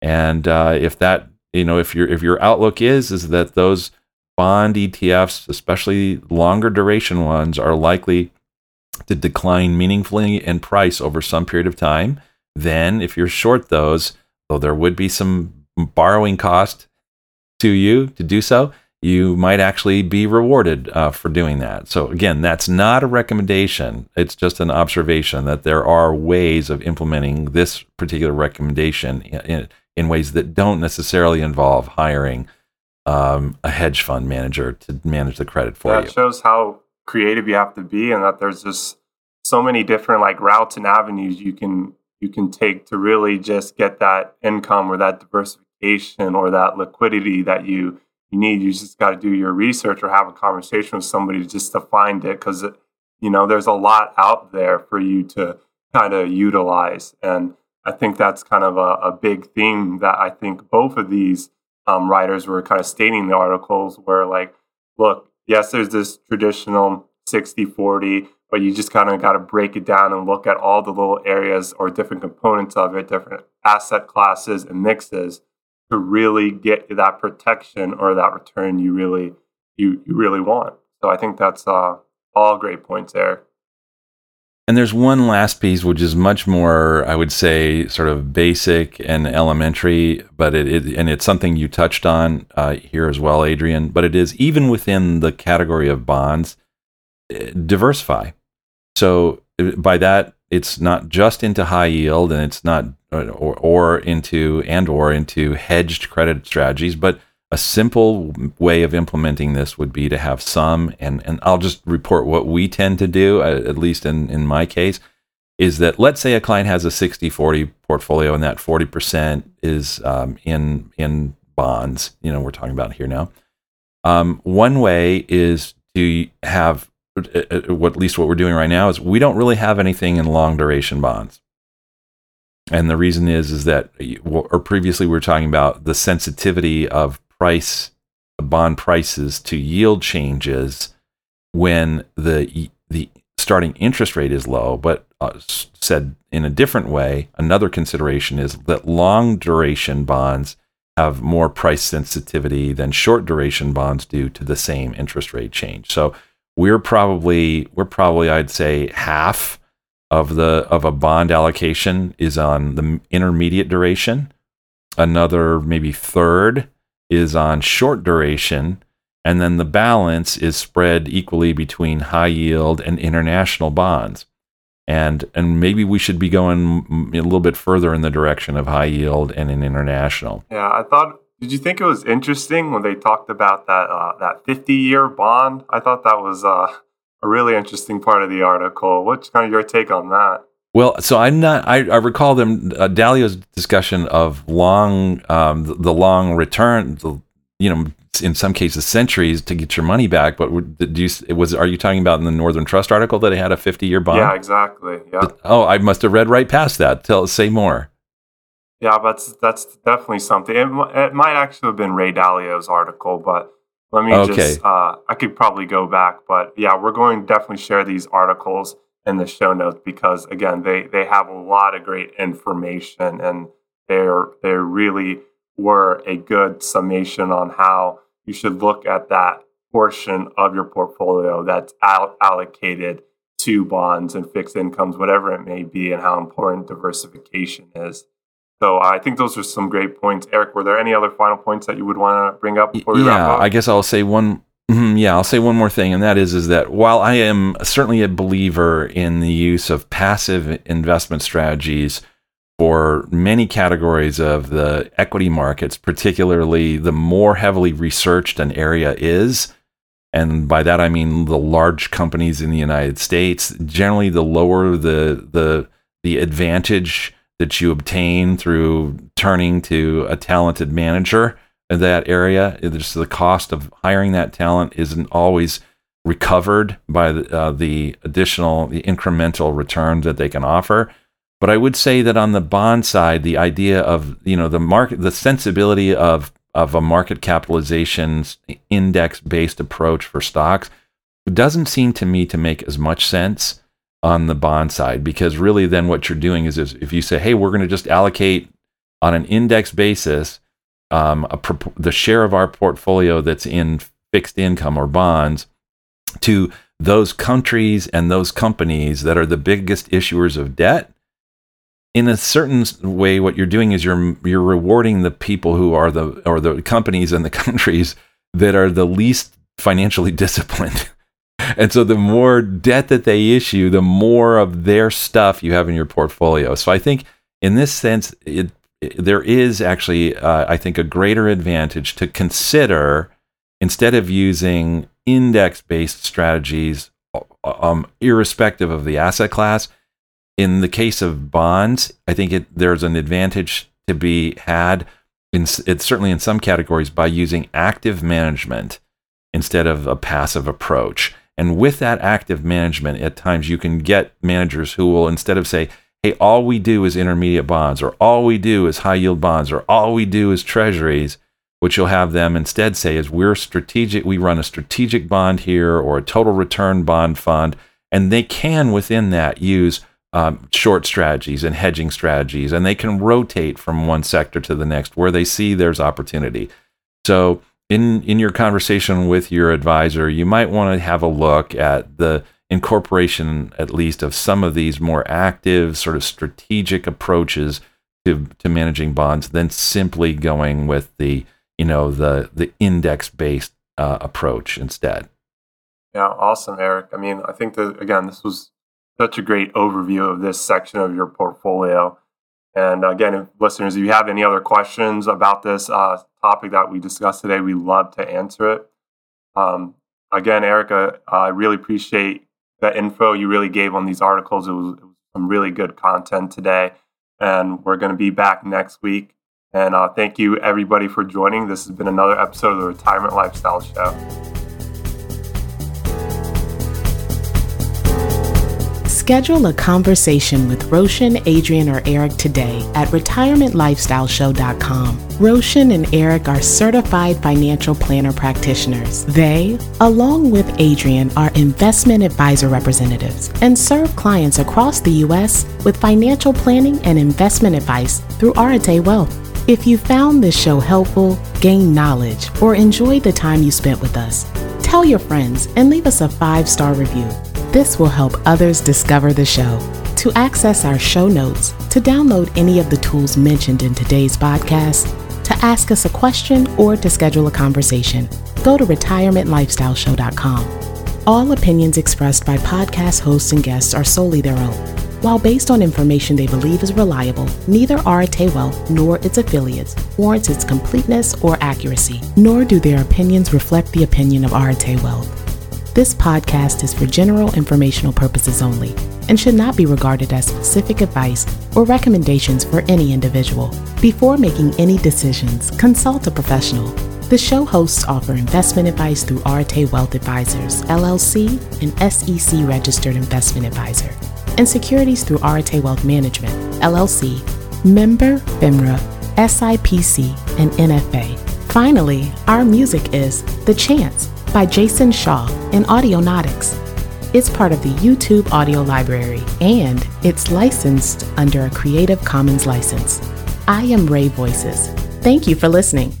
And uh, if that, you know, if your if your outlook is is that those bond ETFs, especially longer duration ones, are likely to decline meaningfully in price over some period of time, then if you're short those, though there would be some borrowing cost to you to do so, you might actually be rewarded uh, for doing that. So, again, that's not a recommendation. It's just an observation that there are ways of implementing this particular recommendation in, in ways that don't necessarily involve hiring um, a hedge fund manager to manage the credit for yeah, you. It shows how creative you have to be and that there's just so many different like routes and avenues you can you can take to really just get that income or that diversification or that liquidity that you you need. You just got to do your research or have a conversation with somebody just to find it because, you know, there's a lot out there for you to kind of utilize. And I think that's kind of a, a big theme that I think both of these um, writers were kind of stating in the articles where, like, look, yes, there's this traditional 60 40, but you just kind of got to break it down and look at all the little areas or different components of it, different asset classes and mixes to really get that protection or that return you really you, you really want. So I think that's uh, all great points there. And there's one last piece, which is much more, I would say, sort of basic and elementary, but it, it and it's something you touched on uh, here as well, Adrian. But it is even within the category of bonds, eh, diversify. So eh, by that, it's not just into high yield, and it's not or, or into and or into hedged credit strategies, but a simple way of implementing this would be to have some and and I'll just report what we tend to do at least in in my case is that let's say a client has a 60-40 portfolio and that 40% is um, in in bonds you know we're talking about here now. Um, one way is to have uh, uh, what at least what we're doing right now is we don't really have anything in long duration bonds. And the reason is is that or previously we were talking about the sensitivity of price bond prices to yield changes when the the starting interest rate is low. But uh, said in a different way another consideration is that long duration bonds have more price sensitivity than short duration bonds do to the same interest rate change. So we're probably we're probably I'd say half of the of a bond allocation is on the intermediate duration. Another maybe third is on short duration, and then the balance is spread equally between high yield and international bonds. And and maybe we should be going a little bit further in the direction of high yield and in international. Yeah, I thought. Did you think it was interesting when they talked about that uh, that fifty year bond? I thought that was uh, a really interesting part of the article. What's kind of your take on that? Well, so I'm not. I, I recall them uh, Dalio's discussion of long, um, the, the, long return. The, you know, in some cases, centuries to get your money back. But do you was are you talking about in the Northern Trust article that it had a 50 year bond? Yeah, exactly. Yeah. Oh, I must have read right past that. Tell say more. Yeah, that's that's definitely something. It, it might actually have been Ray Dalio's article, but let me okay. just, uh, I could probably go back, but yeah, we're going to definitely share these articles in the show notes because again, they, they have a lot of great information and they're, they really were a good summation on how you should look at that portion of your portfolio that's out allocated to bonds and fixed incomes, whatever it may be, and how important diversification is. So I think those are some great points. Eric, were there any other final points that you would want to bring up before we yeah, wrap up? I guess I'll say one. Mm-hmm, yeah, I'll say one more thing, and that is is that while I am certainly a believer in the use of passive investment strategies for many categories of the equity markets, particularly the more heavily researched an area is, and by that I mean the large companies in the United States, generally the lower the the the advantage that you obtain through turning to a talented manager in that area. Just the cost of hiring that talent isn't always recovered by the, uh, the additional, the incremental returns that they can offer. But I would say that on the bond side, the idea of you know the market, the sensibility of of a market capitalization index based approach for stocks doesn't seem to me to make as much sense on the bond side because really then what you're doing is, if you say hey we're going to just allocate on an index basis um, the share of our portfolio that's in fixed income or bonds to those countries and those companies that are the biggest issuers of debt in a certain way what you're doing is you're you're rewarding the people who are the or the companies and the countries that are the least financially disciplined and so the more debt that they issue the more of their stuff you have in your portfolio so i think in this sense it, it, there is actually uh, i think a greater advantage to consider instead of using index based strategies um, irrespective of the asset class in the case of bonds, I think it, there's an advantage to be had. In, it's certainly in some categories by using active management instead of a passive approach. And with that active management, at times you can get managers who will instead of say, "Hey, all we do is intermediate bonds," or "All we do is high yield bonds," or "All we do is treasuries," what you'll have them instead say is, "We're strategic. We run a strategic bond here, or a total return bond fund." And they can within that use um, short strategies and hedging strategies, and they can rotate from one sector to the next where they see there's opportunity. So, in in your conversation with your advisor, you might want to have a look at the incorporation, at least, of some of these more active, sort of strategic approaches to to managing bonds than simply going with the you know the the index based uh, approach instead. Yeah, awesome, Eric. I mean, I think that again, this was such a great overview of this section of your portfolio. And again, if, listeners, if you have any other questions about this uh, topic that we discussed today, we love to answer it. Um, again, Erica, I really appreciate the info you really gave on these articles. It was, it was some really good content today. And we're going to be back next week. And uh, thank you, everybody, for joining. This has been another episode of the Retirement Lifestyle Show. Schedule a conversation with Roshan, Adrian, or Eric today at retirementlifestyleshow.com. Roshan and Eric are certified financial planner practitioners. They, along with Adrian, are investment advisor representatives and serve clients across the U.S. with financial planning and investment advice through Arete Wealth. If you found this show helpful, gained knowledge, or enjoyed the time you spent with us, tell your friends and leave us a five star review. This will help others discover the show. To access our show notes, to download any of the tools mentioned in today's podcast, to ask us a question, or to schedule a conversation, go to retirementlifestyleshow.com. All opinions expressed by podcast hosts and guests are solely their own. While based on information they believe is reliable, neither Arete Wealth nor its affiliates warrants its completeness or accuracy, nor do their opinions reflect the opinion of Arete Wealth. This podcast is for general informational purposes only and should not be regarded as specific advice or recommendations for any individual. Before making any decisions, consult a professional. The show hosts offer investment advice through Arete Wealth Advisors, LLC, an SEC registered investment advisor, and securities through Arete Wealth Management, LLC, member FINRA, SIPC, and NFA. Finally, our music is The Chance by Jason Shaw in Audionautix. It's part of the YouTube audio library and it's licensed under a Creative Commons license. I am Ray Voices. Thank you for listening.